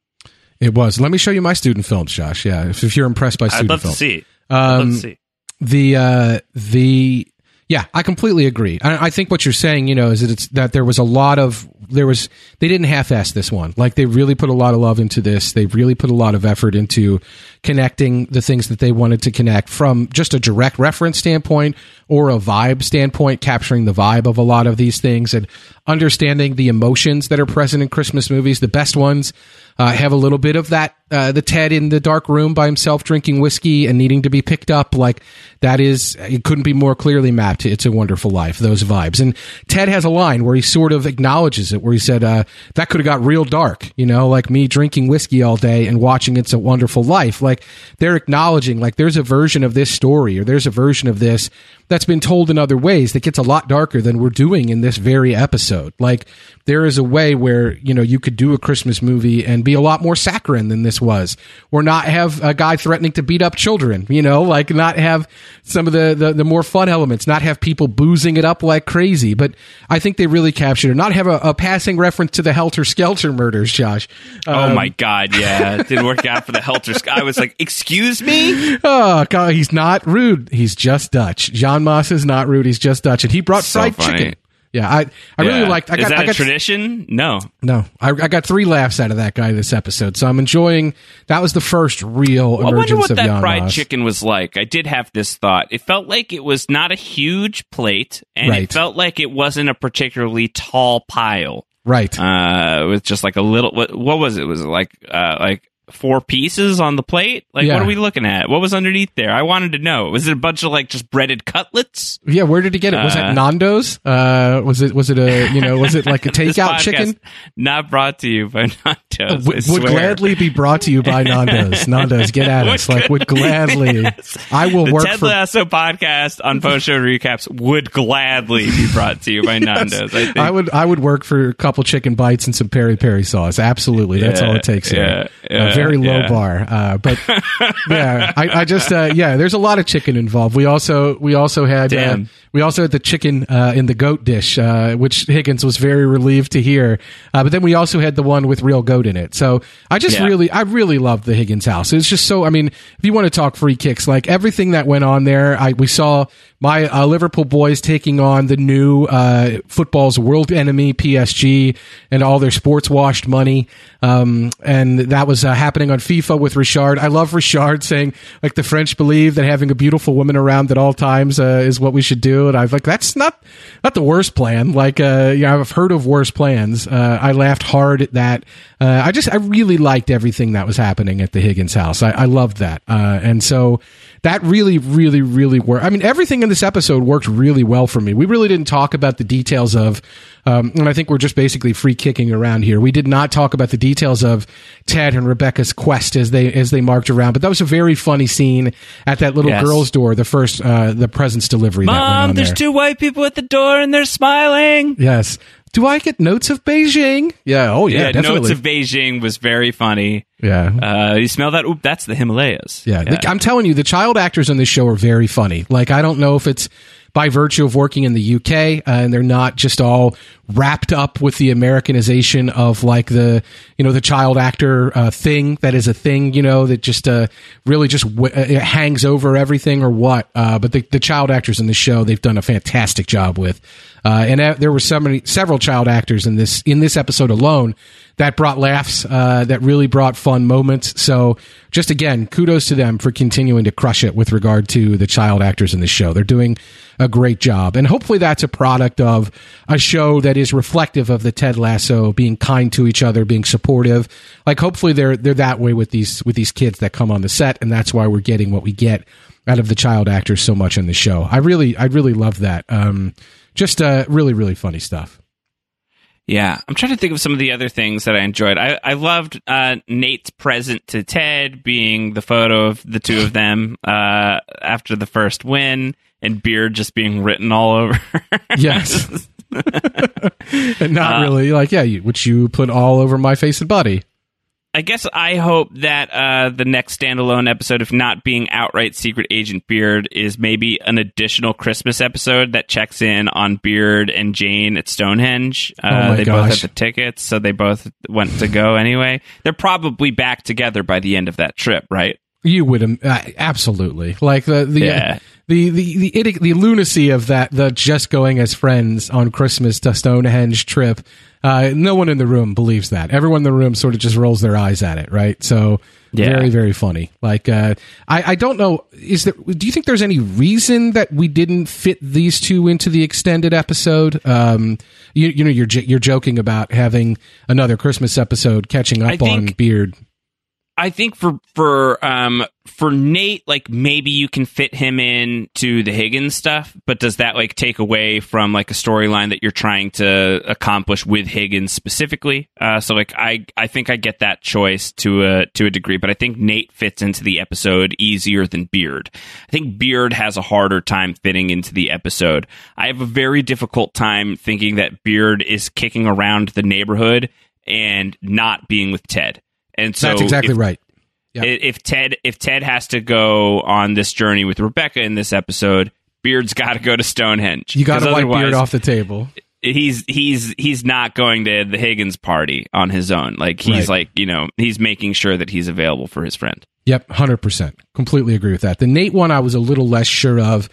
It was. Let me show you my student films, Josh. Yeah, if, if you're impressed by I'd student love films. to see. I'd love Um, to see. The uh the yeah i completely agree. I, I think what you're saying you know is that it's that there was a lot of there was they didn't half-ass this one. Like they really put a lot of love into this. They really put a lot of effort into connecting the things that they wanted to connect from just a direct reference standpoint or a vibe standpoint capturing the vibe of a lot of these things and understanding the emotions that are present in christmas movies the best ones uh, have a little bit of that uh, the Ted in the dark room by himself drinking whiskey and needing to be picked up. Like that is, it couldn't be more clearly mapped It's a Wonderful Life, those vibes. And Ted has a line where he sort of acknowledges it, where he said, uh, that could have got real dark, you know, like me drinking whiskey all day and watching It's a Wonderful Life. Like they're acknowledging, like there's a version of this story or there's a version of this that's been told in other ways that gets a lot darker than we're doing in this very episode. Like there is a way where, you know, you could do a Christmas movie and be a lot more saccharine than this was, or not have a guy threatening to beat up children, you know, like not have some of the, the, the more fun elements, not have people boozing it up like crazy. But I think they really captured it. Not have a, a passing reference to the Helter Skelter murders, Josh. oh Um, my god, yeah, <laughs> it didn't work out for the Helter. I was like, excuse me. Oh, God, he's not rude. He's just Dutch. Jan Maas is not rude. He's just Dutch, and he brought So fried funny. chicken. Yeah, I, I really liked. I Is got, that I a got tradition? No. no, I, I got three laughs out of that guy this episode, so I'm enjoying. That was the first real I wonder what of that Jan fried Maas. chicken was like. I did have this thought. It felt like it was not a huge plate, and Right. it felt like it wasn't a particularly tall pile. Right. Uh, with just like a little. What, what was it? Was it like uh, like four pieces on the plate? Like Yeah. what are we looking at? What was underneath there? I wanted to know. Was it a bunch of like just breaded cutlets? yeah, where did he get it? Was Uh, it Nando's? Uh, was it was it a you know was it like a <laughs> takeout chicken? Not brought to you by <laughs> Nando's. Would, gladly be brought to you by <laughs> Nando's. Nando's, get at us. Like would gladly. I will The work Ted for. Lasso podcast on post show recaps would gladly be brought to you by Nando's. I think. I would I would work for a couple chicken bites and some peri peri sauce. Absolutely, that's Yeah, all it takes. yeah, very low yeah. bar, uh, but <laughs> yeah, I, I just uh, yeah. There's a lot of chicken involved. We also we also had uh, we also had the chicken uh, in the goat dish, uh, which Higgins was very relieved to hear. Uh, but then we also had the one with real goat in it. So I just Yeah. really I really loved the Higgins house. It's just so I mean, if you want to talk free kicks, like everything that went on there, I we saw my uh, Liverpool boys taking on the new uh, football's world enemy PSG and all their sports washed money. Um, and that was uh, happening on FIFA with Richard. I love Richard saying like the French believe that having a beautiful woman around at all times uh, is what we should do. And I've like that's not not the worst plan. Like uh, you know, I've heard of worse plans. Uh, I laughed hard at that. Uh, I just I really liked everything that was happening at the Higgins house. I, I loved that. Uh, and so that really, really, really worked. I mean, everything in this episode worked really well for me. We really didn't talk about the details of, um, and I think we're just basically free kicking around here. We did not talk about the details of Ted and Rebecca's quest as they as they marked around. But that was a very funny scene at that little Yes. girl's door. The first uh, the presents delivery. Mom, there's there. two white people at the door and they're smiling. Yes. Do I get notes of Beijing? Yeah. Oh yeah. Yeah, definitely. Notes of Beijing was very funny. yeah. Uh, you smell that? Oop, that's the Himalayas. Yeah, the- I'm telling you, the child actors on this show are very funny. Like, I don't know if it's by virtue of working in the UK, uh, and they're not just all wrapped up with the Americanization of like the you know the child actor uh, thing that is a thing, you know, that just uh, really just w- uh, it hangs over everything or what. Uh, but the, the child actors in the show, they've done a fantastic job with. Uh, and uh, there were so many, several child actors in this in this episode alone that brought laughs, uh, that really brought fun moments. So, just again, kudos to them for continuing to crush it with regard to the child actors in the show. They're doing a great job, and hopefully, that's a product of a show that is reflective of the Ted Lasso, being kind to each other, being supportive. Like, hopefully, they're they're that way with these with these kids that come on the set, and that's why we're getting what we get out of the child actors so much on the show. I really, I really love that. Um, just uh, really, really funny stuff. Yeah, I'm trying to think of some of the other things that I enjoyed. I, I loved uh, Nate's present to Ted being the photo of the two of them <laughs> uh, after the first win, and beard just being written all over. Yes. <laughs> <laughs> and not Uh, really like, yeah, you, which you put all over my face and body. I guess I hope that uh, the next standalone episode, if not being outright Secret Agent Beard, is maybe an additional Christmas episode that checks in on Beard and Jane at Stonehenge. Uh, Oh they both gosh. had the tickets, so they both went to go anyway. They're probably back together by the end of that trip, right? You would uh, absolutely like the the Yeah. the the the, idi- the lunacy of that the just going as friends on Christmas to Stonehenge trip. Uh, no one in the room believes that. Everyone in the room sort of just rolls their eyes at it, right? So Yeah. very very funny. Like uh, I I don't know. Is there? Do you think there's any reason that we didn't fit these two into the extended episode? Um, you you know you're you're joking about having another Christmas episode catching up think- on Beard. I think for for um for Nate, like maybe you can fit him in to the Higgins stuff, but does that like take away from like a storyline that you're trying to accomplish with Higgins specifically? Uh, so like I I think I get that choice to a to a degree, but I think Nate fits into the episode easier than Beard. I think Beard has a harder time fitting into the episode. I have a very difficult time thinking that Beard is kicking around the neighborhood and not being with Ted. And so That's exactly if- right. Yep. I- If Ted if Ted has to go on this journey with Rebecca in this episode, Beard's <laughs> got to go to Stonehenge. You got to wipe Beard off the table. He's he's he's not going to the Higgins party on his own. Like he's Right. like you know he's making sure that he's available for his friend. Yep, hundred percent. Completely agree with that. The Nate one, I was a little less sure of.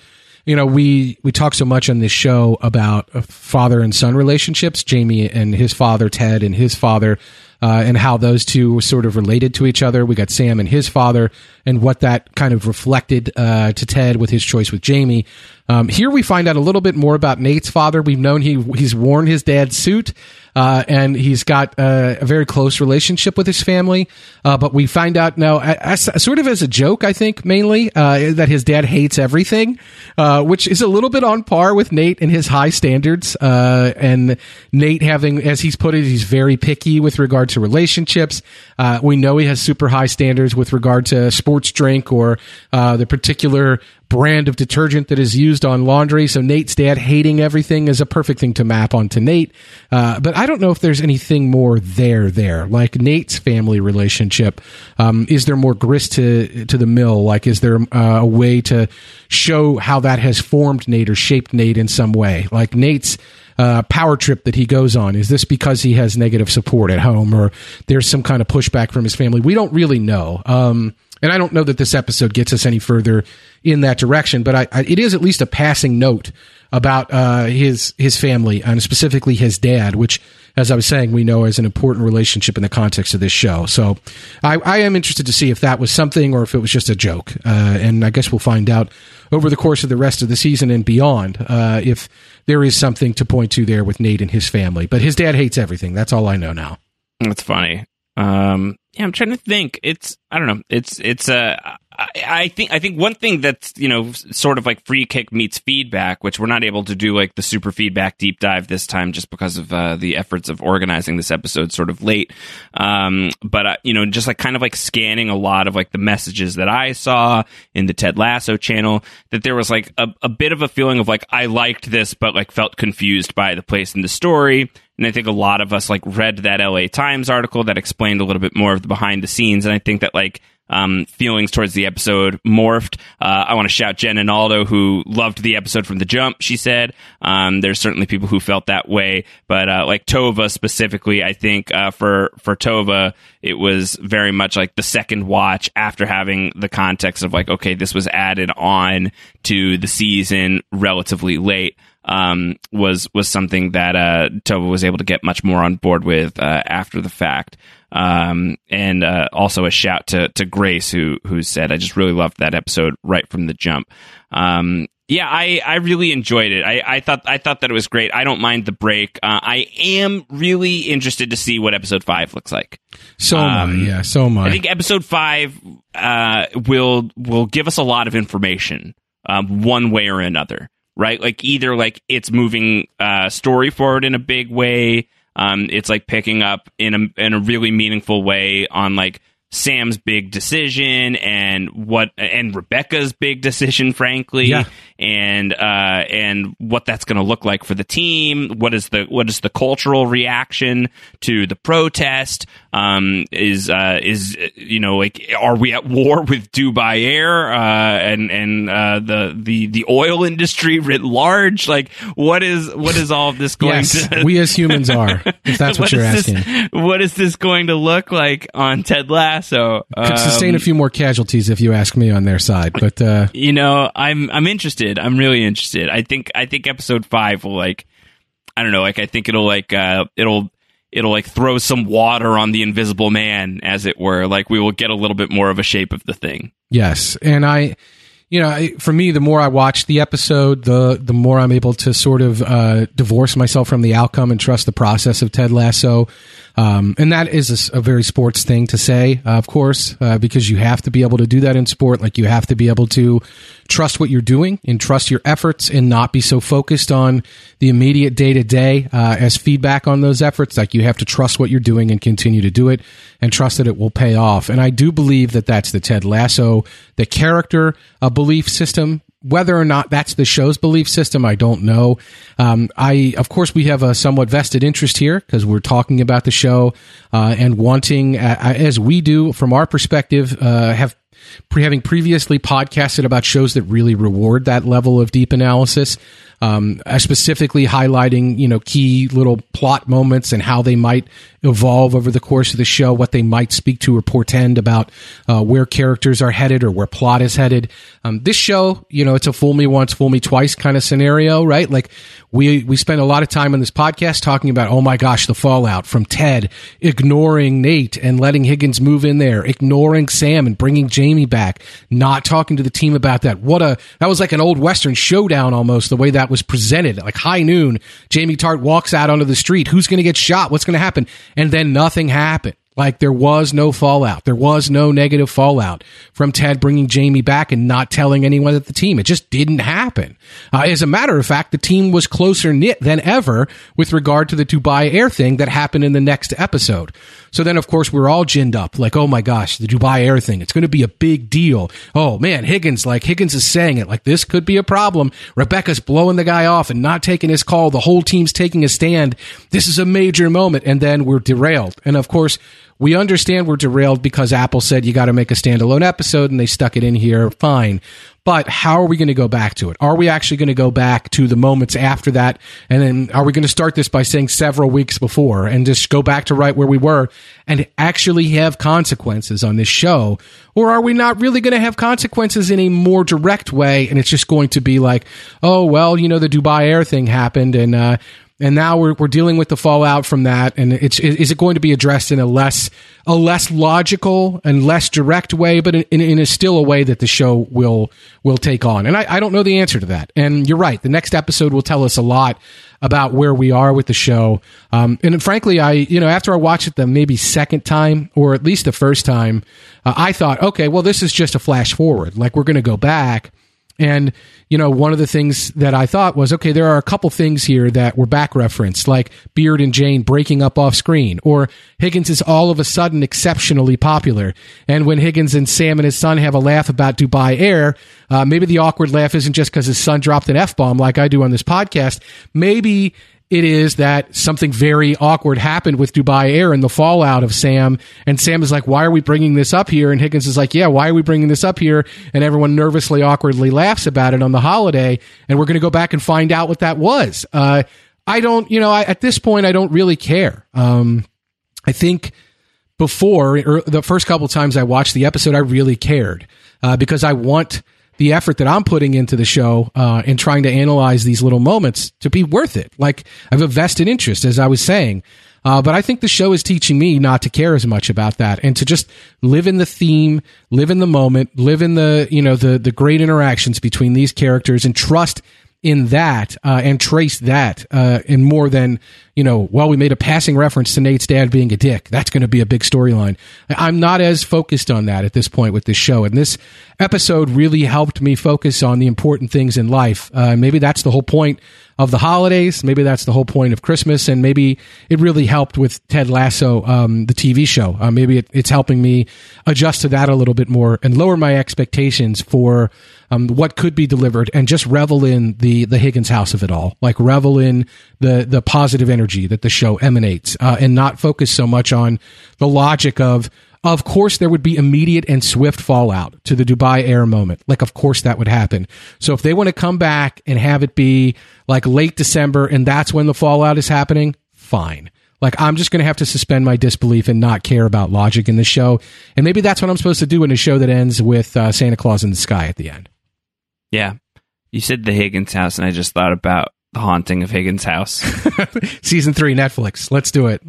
You know, we we talk so much on this show about father and son relationships. Jamie and his father, Ted and his father, uh, and how those two were sort of related to each other. We got Sam and his father, and what that kind of reflected uh, to Ted with his choice with Jamie. Um, here we find out a little bit more about Nate's father. We've known he he's worn his dad's suit, uh, and he's got uh, a very close relationship with his family. Uh, but we find out now, as, sort of as a joke, I think mainly uh, that his dad hates everything, uh, which is a little bit on par with Nate and his high standards. And Nate having, as he's put it, he's very picky with regard to relationships. We know he has super high standards with regard to sports drink or the particular brand of detergent that is used on laundry. So Nate's dad hating everything is a perfect thing to map onto Nate. Uh, but I don't know if there's anything more there there. Like Nate's family relationship, um, is there more grist to to the mill? Like, is there uh, a way to show how that has formed Nate or shaped Nate in some way? Like Nate's uh, power trip that he goes on? Is this because he has negative support at home or there's some kind of pushback from his family? We don't really know. Um, and I don't know that this episode gets us any further in that direction, but I, I, it is at least a passing note about uh, his his family and specifically his dad, which, as I was saying, we know is an important relationship in the context of this show. So, I, I am interested to see if that was something or if it was just a joke, uh, and I guess we'll find out over the course of the rest of the season and beyond uh, if there is something to point to there with Nate and his family. But his dad hates everything. That's all I know now. That's funny. Um, yeah, I'm trying to think. It's I don't know. It's it's uh, I, think I think one thing that's you know sort of like free kick meets feedback, which we're not able to do like the super feedback deep dive this time just because of uh, the efforts of organizing this episode sort of late. Um, but uh, you know, just like kind of like scanning a lot of like the messages that I saw in the Ted Lasso channel, that there was like a, a bit of a feeling of like I liked this, but like felt confused by the place in the story. And I think a lot of us like read that LA Times article that explained a little bit more of the behind the scenes. And I think that like um, feelings towards the episode morphed. Uh, I want to shout Jen and Aldo who loved the episode from the jump. She said um, there's certainly people who felt that way, but uh, like Tova specifically, I think uh, for for Tova it was very much like the second watch after having the context of like okay this was added on to the season relatively late um, was was something that uh, Tova was able to get much more on board with uh, after the fact. Um, and uh, also a shout to to Grace who who said I just really loved that episode right from the jump. Um, yeah, I, I really enjoyed it. I, I thought I thought that it was great. I don't mind the break. Uh, I am really interested to see what episode five looks like. So am I. Um, Yeah, so am I. I think episode five uh, will will give us a lot of information, um, one way or another. Right, like either like it's moving uh, story forward in a big way. Um, it's like picking up in a in a really meaningful way on like Sam's big decision and what and Rebecca's big decision, frankly, Yeah. And uh, and what that's going to look like for the team. What is the what is the cultural reaction to the protest? Um, is uh, is you know like are we at war <laughs> with Dubai Air uh, and and uh, the the the oil industry writ large? Like what is what is all of this going yes, to? we as <laughs> humans are. If that's what, you're asking. This, what is this going to look like on Ted Lasso? Could sustain a Um, few more casualties if you ask me on their side, but uh, you know, I'm I'm interested. I'm really interested. I think I think episode five will like I don't know, like I think it'll like uh it'll it'll like throw some water on the invisible man, as it were. Like we will get a little bit more of a shape of the thing. Yes, and I, you know, I, for me, the more I watch the episode, the the more I'm able to sort of uh, divorce myself from the outcome and trust the process of Ted Lasso. Um, and that is a very sports thing to say, uh, of course, uh, because you have to be able to do that in sport. Like you have to be able to trust what you're doing and trust your efforts and not be so focused on the immediate day to day as feedback on those efforts. Like you have to trust what you're doing and continue to do it and trust that it will pay off. And I do believe that that's the Ted Lasso, the character uh, belief system. Whether or not that's the show's belief system, I don't know. Um, I, of course, we have a somewhat vested interest here because we're talking about the show uh, and wanting, uh, as we do from our perspective, uh, have pre- having previously podcasted about shows that really reward that level of deep analysis, um, uh, specifically highlighting you know key little plot moments and how they might evolve over the course of the show, what they might speak to or portend about uh, where characters are headed or where plot is headed. Um, this show, you know, it's a fool me once, fool me twice kind of scenario, right? Like we we spend a lot of time on this podcast talking about, oh my gosh, the fallout from Ted ignoring Nate and letting Higgins move in there, ignoring Sam and bringing Jamie back, not talking to the team about that. What a that was like an old western showdown almost the way that was presented. Like high noon, Jamie Tartt walks out onto the street. Who's going to get shot? What's going to happen? And then nothing happened. Like there was no fallout. There was no negative fallout from Ted bringing Jamie back and not telling anyone at the team. It just didn't happen. Uh, as a matter of fact, the team was closer knit than ever with regard to the Dubai Air thing that happened in the next episode. So then, of course, we're all ginned up. Like, oh my gosh, the Dubai Air thing. It's going to be a big deal. Oh man, Higgins, like Higgins is saying it. Like this could be a problem. Rebecca's blowing the guy off and not taking his call. The whole team's taking a stand. This is a major moment. And then we're derailed. And of course, we understand we're derailed because Apple said you got to make a standalone episode and they stuck it in here. Fine. But how are we going to go back to it? Are we actually going to go back to the moments after that? And then are we going to start this by saying several weeks before and just go back to right where we were and actually have consequences on this show? Or are we not really going to have consequences in a more direct way? And it's just going to be like, oh, well, you know, the Dubai Air thing happened and, uh, and now we're, we're dealing with the fallout from that. And it's is it going to be addressed in a less a less logical and less direct way but in, in a still a way that the show will will take on? And I, I don't know the answer to that. And you're right. The next episode will tell us a lot about where we are with the show. Um, and frankly i you know after i watched it the maybe second time or at least the first time uh, i thought okay well this is just a flash forward. Like we're going to go back and, you know, one of the things that I thought was, okay, there are a couple things here that were back referenced, like Beard and Jane breaking up off screen, or Higgins is all of a sudden exceptionally popular. And when Higgins and Sam and his son have a laugh about Dubai Air, uh, maybe the awkward laugh isn't just because his son dropped an F bomb like I do on this podcast. Maybe it is that something very awkward happened with Dubai Air and the fallout of Sam. And Sam is like, why are we bringing this up here? And Higgins is like, yeah, why are we bringing this up here? And everyone nervously, awkwardly laughs about it on the holiday. And we're going to go back and find out what that was. Uh, I don't, you know, I, at this point, I don't really care. Um, I think before or the first couple times I watched the episode, I really cared uh, because I want the effort that I'm putting into the show uh, and trying to analyze these little moments to be worth it. Like I have a vested interest, as I was saying. Uh, but I think the show is teaching me not to care as much about that and to just live in the theme, live in the moment, live in the you know the the great interactions between these characters, and trust in that uh, and trace that uh, in more than you know well we made a passing reference to nate's dad being a dick. That's going to be a big storyline. I'm not as focused on that at this point with this show and this episode really helped me focus on the important things in life. Uh, maybe that's the whole point of the holidays maybe that's the whole point of christmas and maybe it really helped with ted lasso um, the tv show. Uh, maybe it, it's helping me adjust to that a little bit more and lower my expectations for um, what could be delivered and just revel in the the Higgins house of it all. Like revel in the the positive energy that the show emanates, uh, and not focus so much on the logic of. Of course, there would be immediate and swift fallout to the Dubai Air moment. Like, of course, that would happen. So, if they want to come back and have it be like late December and that's when the fallout is happening, fine. Like I'm just going to have to suspend my disbelief and not care about logic in the show. And maybe that's what I'm supposed to do in a show that ends with uh, Santa Claus in the sky at the end. Yeah. You said the Higgins house, and I just thought about the haunting of Higgins house. <laughs> Season three, Netflix. Let's do it.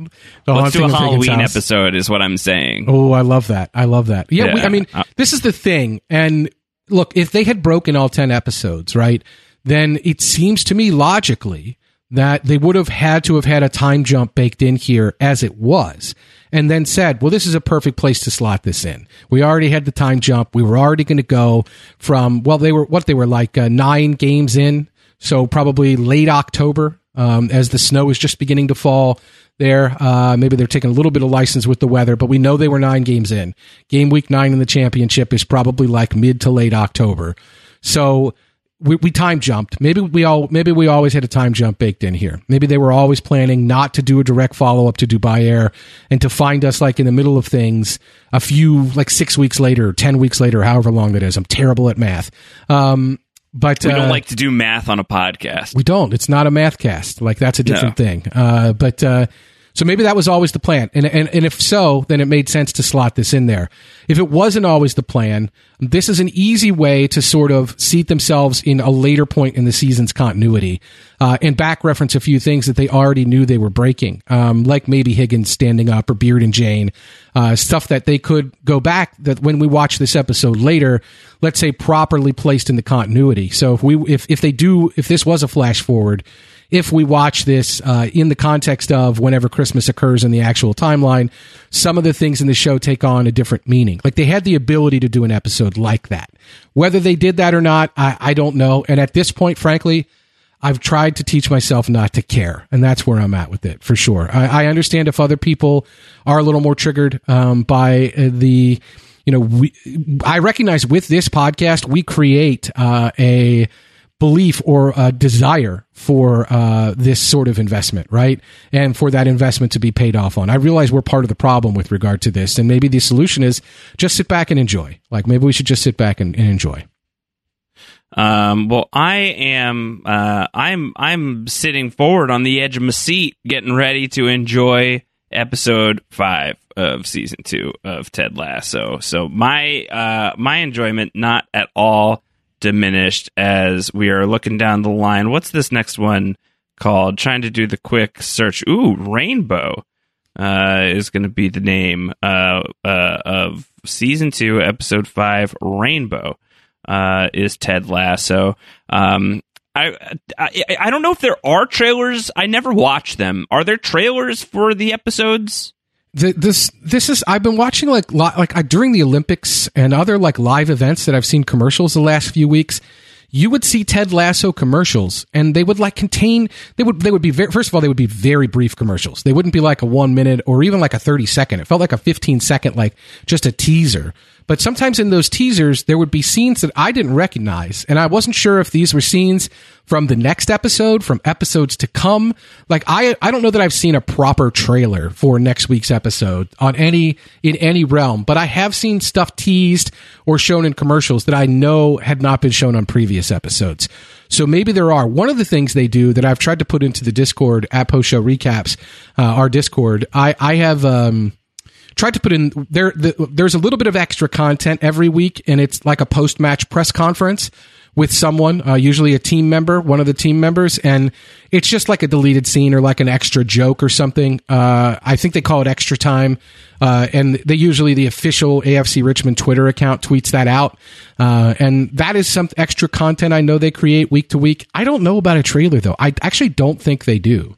The Let's do a Halloween episode, is what I'm saying. Oh, I love that. I love that. Yeah, We, I mean, Uh, this is the thing. And look, if they had broken all 10 episodes, right, then it seems to me logically that they would have had to have had a time jump baked in here as it was and then said, well, this is a perfect place to slot this in. We already had the time jump. We were already going to go from, well, they were, what they were like uh, nine games in. So probably late October, um, as the snow is just beginning to fall there. Uh, maybe they're taking a little bit of license with the weather, but we know they were nine games in. Game week nine in the championship is probably like mid to late October. So we, we time jumped. Maybe we all maybe we always had a time jump baked in here. Maybe they were always planning not to do a direct follow up to Dubai Air and to find us like in the middle of things a few like six weeks later, ten weeks later, however long that is. I'm terrible at math. Um, but we uh, don't like to do math on a podcast. we don't. It's not a math cast. Like that's a different thing. Uh, but uh, so maybe that was always the plan. And, and and if so, then it made sense to slot this in there. If it wasn't always the plan, this is an easy way to sort of seat themselves in a later point in the season's continuity uh, and back reference a few things that they already knew they were breaking, um, like maybe Higgins standing up or Beard and Jane, uh, stuff that they could go back that when we watch this episode later, let's say properly placed in the continuity. So if we if if they do if this was a flash forward if we watch this uh, in the context of whenever Christmas occurs in the actual timeline, some of the things in the show take on a different meaning. Like they had the ability to do an episode like that. Whether they did that or not, I, I don't know. And at this point, frankly, I've tried to teach myself not to care, and that's where I'm at with it for sure. I, I understand if other people are a little more triggered um, by uh, the, you know, we, I recognize with this podcast we create uh, a belief or a desire for uh, this sort of investment, right? And for that investment to be paid off on. I realize we're part of the problem with regard to this, and maybe the solution is just sit back and enjoy. Like maybe we should just sit back and, and enjoy. Um, well, I am. Uh, I'm. I'm sitting forward on the edge of my seat, getting ready to enjoy episode five of season two of Ted Lasso. So my uh, my enjoyment not at all diminished as we are looking down the line. What's this next one called? Trying to do the quick search. Ooh, Rainbow uh, is going to be the name uh, uh, of season two, episode five, Rainbow uh, is Ted Lasso. Um, I, I I don't know if there are trailers. I never watch them. Are there trailers for the episodes? The, this this is I've been watching like li- like uh, during the Olympics and other like live events that I've seen commercials the last few weeks. You would see Ted Lasso commercials, and they would like contain. They would they would be very, first of all they would be very brief commercials. They wouldn't be like a one minute or even like a thirty second. It felt like a fifteen second like just a teaser. But sometimes in those teasers there would be scenes that I didn't recognize, and I wasn't sure if these were scenes from the next episode, from episodes to come. Like I I don't know that I've seen a proper trailer for next week's episode on any in any realm, but I have seen stuff teased or shown in commercials that I know had not been shown on previous episodes. So maybe there are. One of the things they do that I've tried to put into the Discord at post show recaps, uh, our Discord, I I have um tried to put in there the, there's a little bit of extra content every week and it's like a post match press conference with someone uh, usually a team member one of the team members and it's just like a deleted scene or like an extra joke or something. Uh, i think they call it extra time uh, and they usually the official afc richmond twitter account tweets that out. Uh, and that is some extra content i know they create week to week. I don't know about a trailer though. I actually don't think they do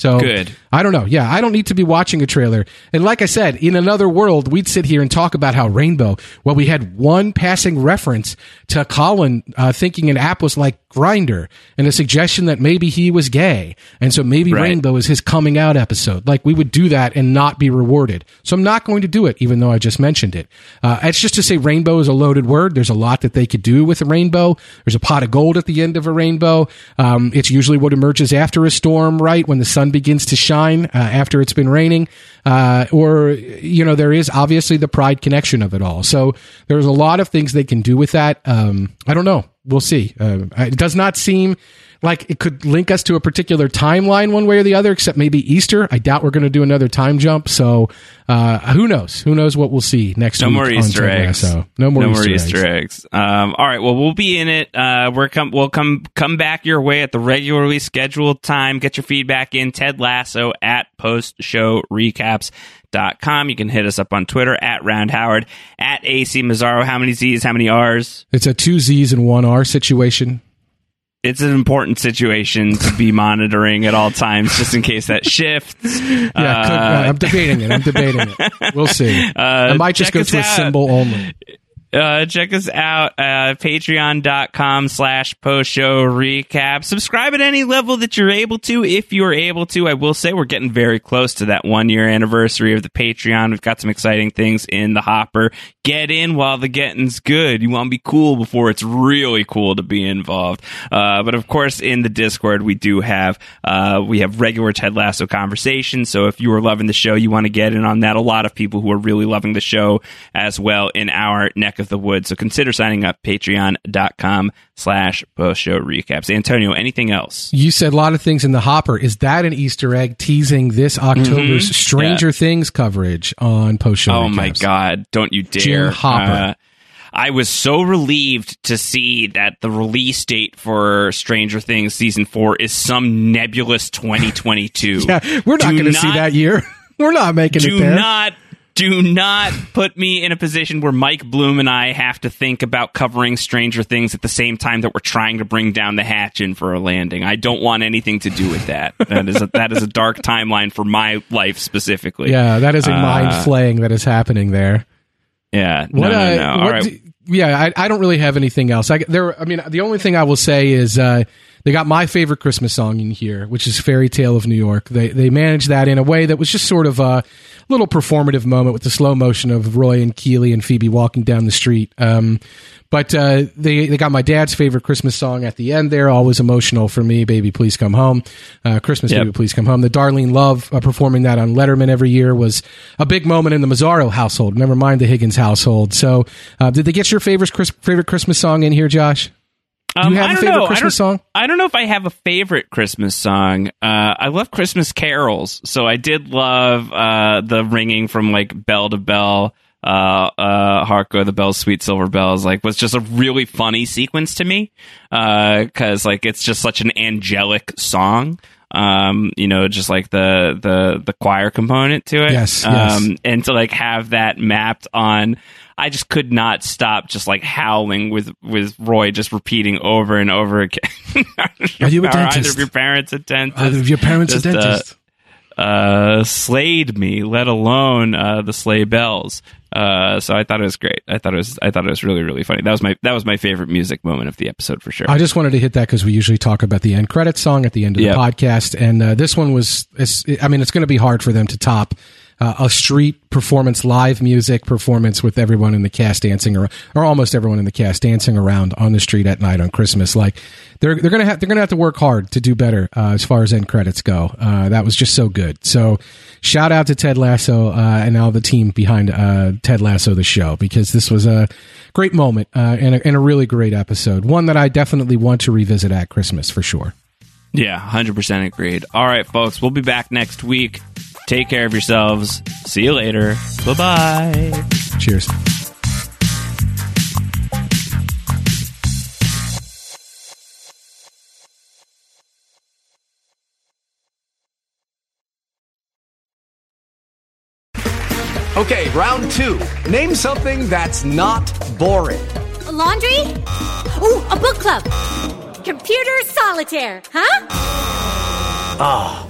so Good. I don't know. Yeah, I don't need to be watching a trailer. And like I said, in another world, we'd sit here and talk about how Rainbow, well, we had one passing reference to Colin uh, thinking an app was like Grindr and a suggestion that maybe he was gay. And so maybe Right. Rainbow is his coming out episode. Like we would do that and not be rewarded. So I'm not going to do it, even though I just mentioned it. Uh, it's just to say Rainbow is a loaded word. There's a lot that they could do with a rainbow. There's a pot of gold at the end of a rainbow. Um, it's usually what emerges after a storm, right? When the sun begins to shine uh, after it's been raining. Uh, or, you know, there is obviously the pride connection of it all. So there's a lot of things they can do with that. Um, I don't know. We'll see. Uh, it does not seem like it could link us to a particular timeline one way or the other, except maybe Easter. I doubt we're going to do another time jump. So uh, who knows? Who knows what we'll see next No week? more on Easter eggs. Lasso. No more, no Easter, more eggs. Easter eggs. Um, all right. Well, we'll be in it. Uh, we're come. We'll come come back your way at the regularly scheduled time. Get your feedback in. Ted Lasso at post show recaps. Dot com. You can hit us up on Twitter at Round Howard at AC Mazzaro. How many Z's? How many R's? It's a two Z's and one R situation. It's an important situation to be <laughs> monitoring at all times, just in case that shifts. <laughs> Yeah, could, Uh, uh, I'm debating it. I'm debating it. We'll see. <laughs> Uh, I might just go to a symbol only. Uh, check us out uh, patreon.com slash post show recap. Subscribe at any level that you're able to if you're able to. I will say we're getting very close to that one year anniversary of the patreon. We've got some exciting things in the hopper. Get in while the getting's good. You want to be cool before it's really cool to be involved. Uh, but of course in the discord we do have uh, we have regular ted lasso conversations. So if you are loving the show you want to get in on that. A lot of people who are really loving the show as well in our neck of the woods so consider signing up patreon.com slash post show recaps antonio anything else You said a lot of things in the hopper. Is that an Easter egg teasing this October's Mhm. Stranger Things coverage on post show? Oh my god! Don't you dare, Jim Hopper. Uh, I was so relieved to see that the release date for Stranger Things season four is some nebulous 2022. <laughs> Yeah, we're not going to see that year. <laughs> We're not making Do it there. not. Do not put me in a position where Mike Bloom and I have to think about covering Stranger Things at the same time that we're trying to bring down the hatch in for a landing. I don't want anything to do with that. That is a, that is a dark timeline for my life specifically. yeah, that is a Uh, mind flaying that is happening there. Yeah. What, no, no, no. All what right. do- yeah, I, I don't really have anything else. I there. I mean, the only thing I will say is uh, they got my favorite Christmas song in here, which is "Fairy Tale of New York." They they managed that in a way that was just sort of a little performative moment with the slow motion of Roy and Keeley and Phoebe walking down the street. Um, but uh, they they got my dad's favorite Christmas song at the end there, always emotional for me. Baby, please come home. Uh, Christmas, Yep. baby, please come home. The Darlene Love uh, performing that on Letterman every year was a big moment in the Mazzaro household. Never mind the Higgins household. So, uh, did they get your favorite favorite Christmas song in here, Josh? Do Um, you have I a don't favorite know. I Christmas don't- song? I don't know if I have a favorite Christmas song. Uh, I love Christmas carols, so I did love uh, the ringing from like bell to bell. Uh, uh, hark the bells, sweet silver bells. Like, was just a really funny sequence to me. Uh, cause like it's just such an angelic song. Um, you know, just like the the the choir component to it. Yes, yes. Um, and to like have that mapped on I just could not stop just like howling with with Roy just repeating over and over again. Are you a <laughs> Are dentist? Either of your parents a dentist? Either of your parents a Just, uh, dentist? uh, slayed me, let alone uh, the sleigh bells. Uh, so I thought it was great. I thought it was I thought it was really really funny. That was my that was my favorite music moment of the episode for sure. I just wanted to hit that because we usually talk about the end credit song at the end of Yep. the podcast, and uh, this one was. It's, I mean, it's going to be hard for them to top uh, a street performance, live music performance with everyone in the cast dancing, or or almost everyone in the cast dancing around on the street at night on Christmas. Like they're they're gonna have they're gonna have to work hard to do better uh, as far as end credits go. Uh, that was just so good. So shout out to Ted Lasso uh, and all the team behind uh, Ted Lasso the show because this was a great moment uh, and, a, and a really great episode. One that I definitely want to revisit at Christmas for sure. Yeah, 100% agreed. All right, folks, we'll be back next week. Take care of yourselves. See you later. Bye bye. Cheers. Okay, round two. Name something that's not boring. A laundry? Ooh, a book club. Computer solitaire, huh? Ah,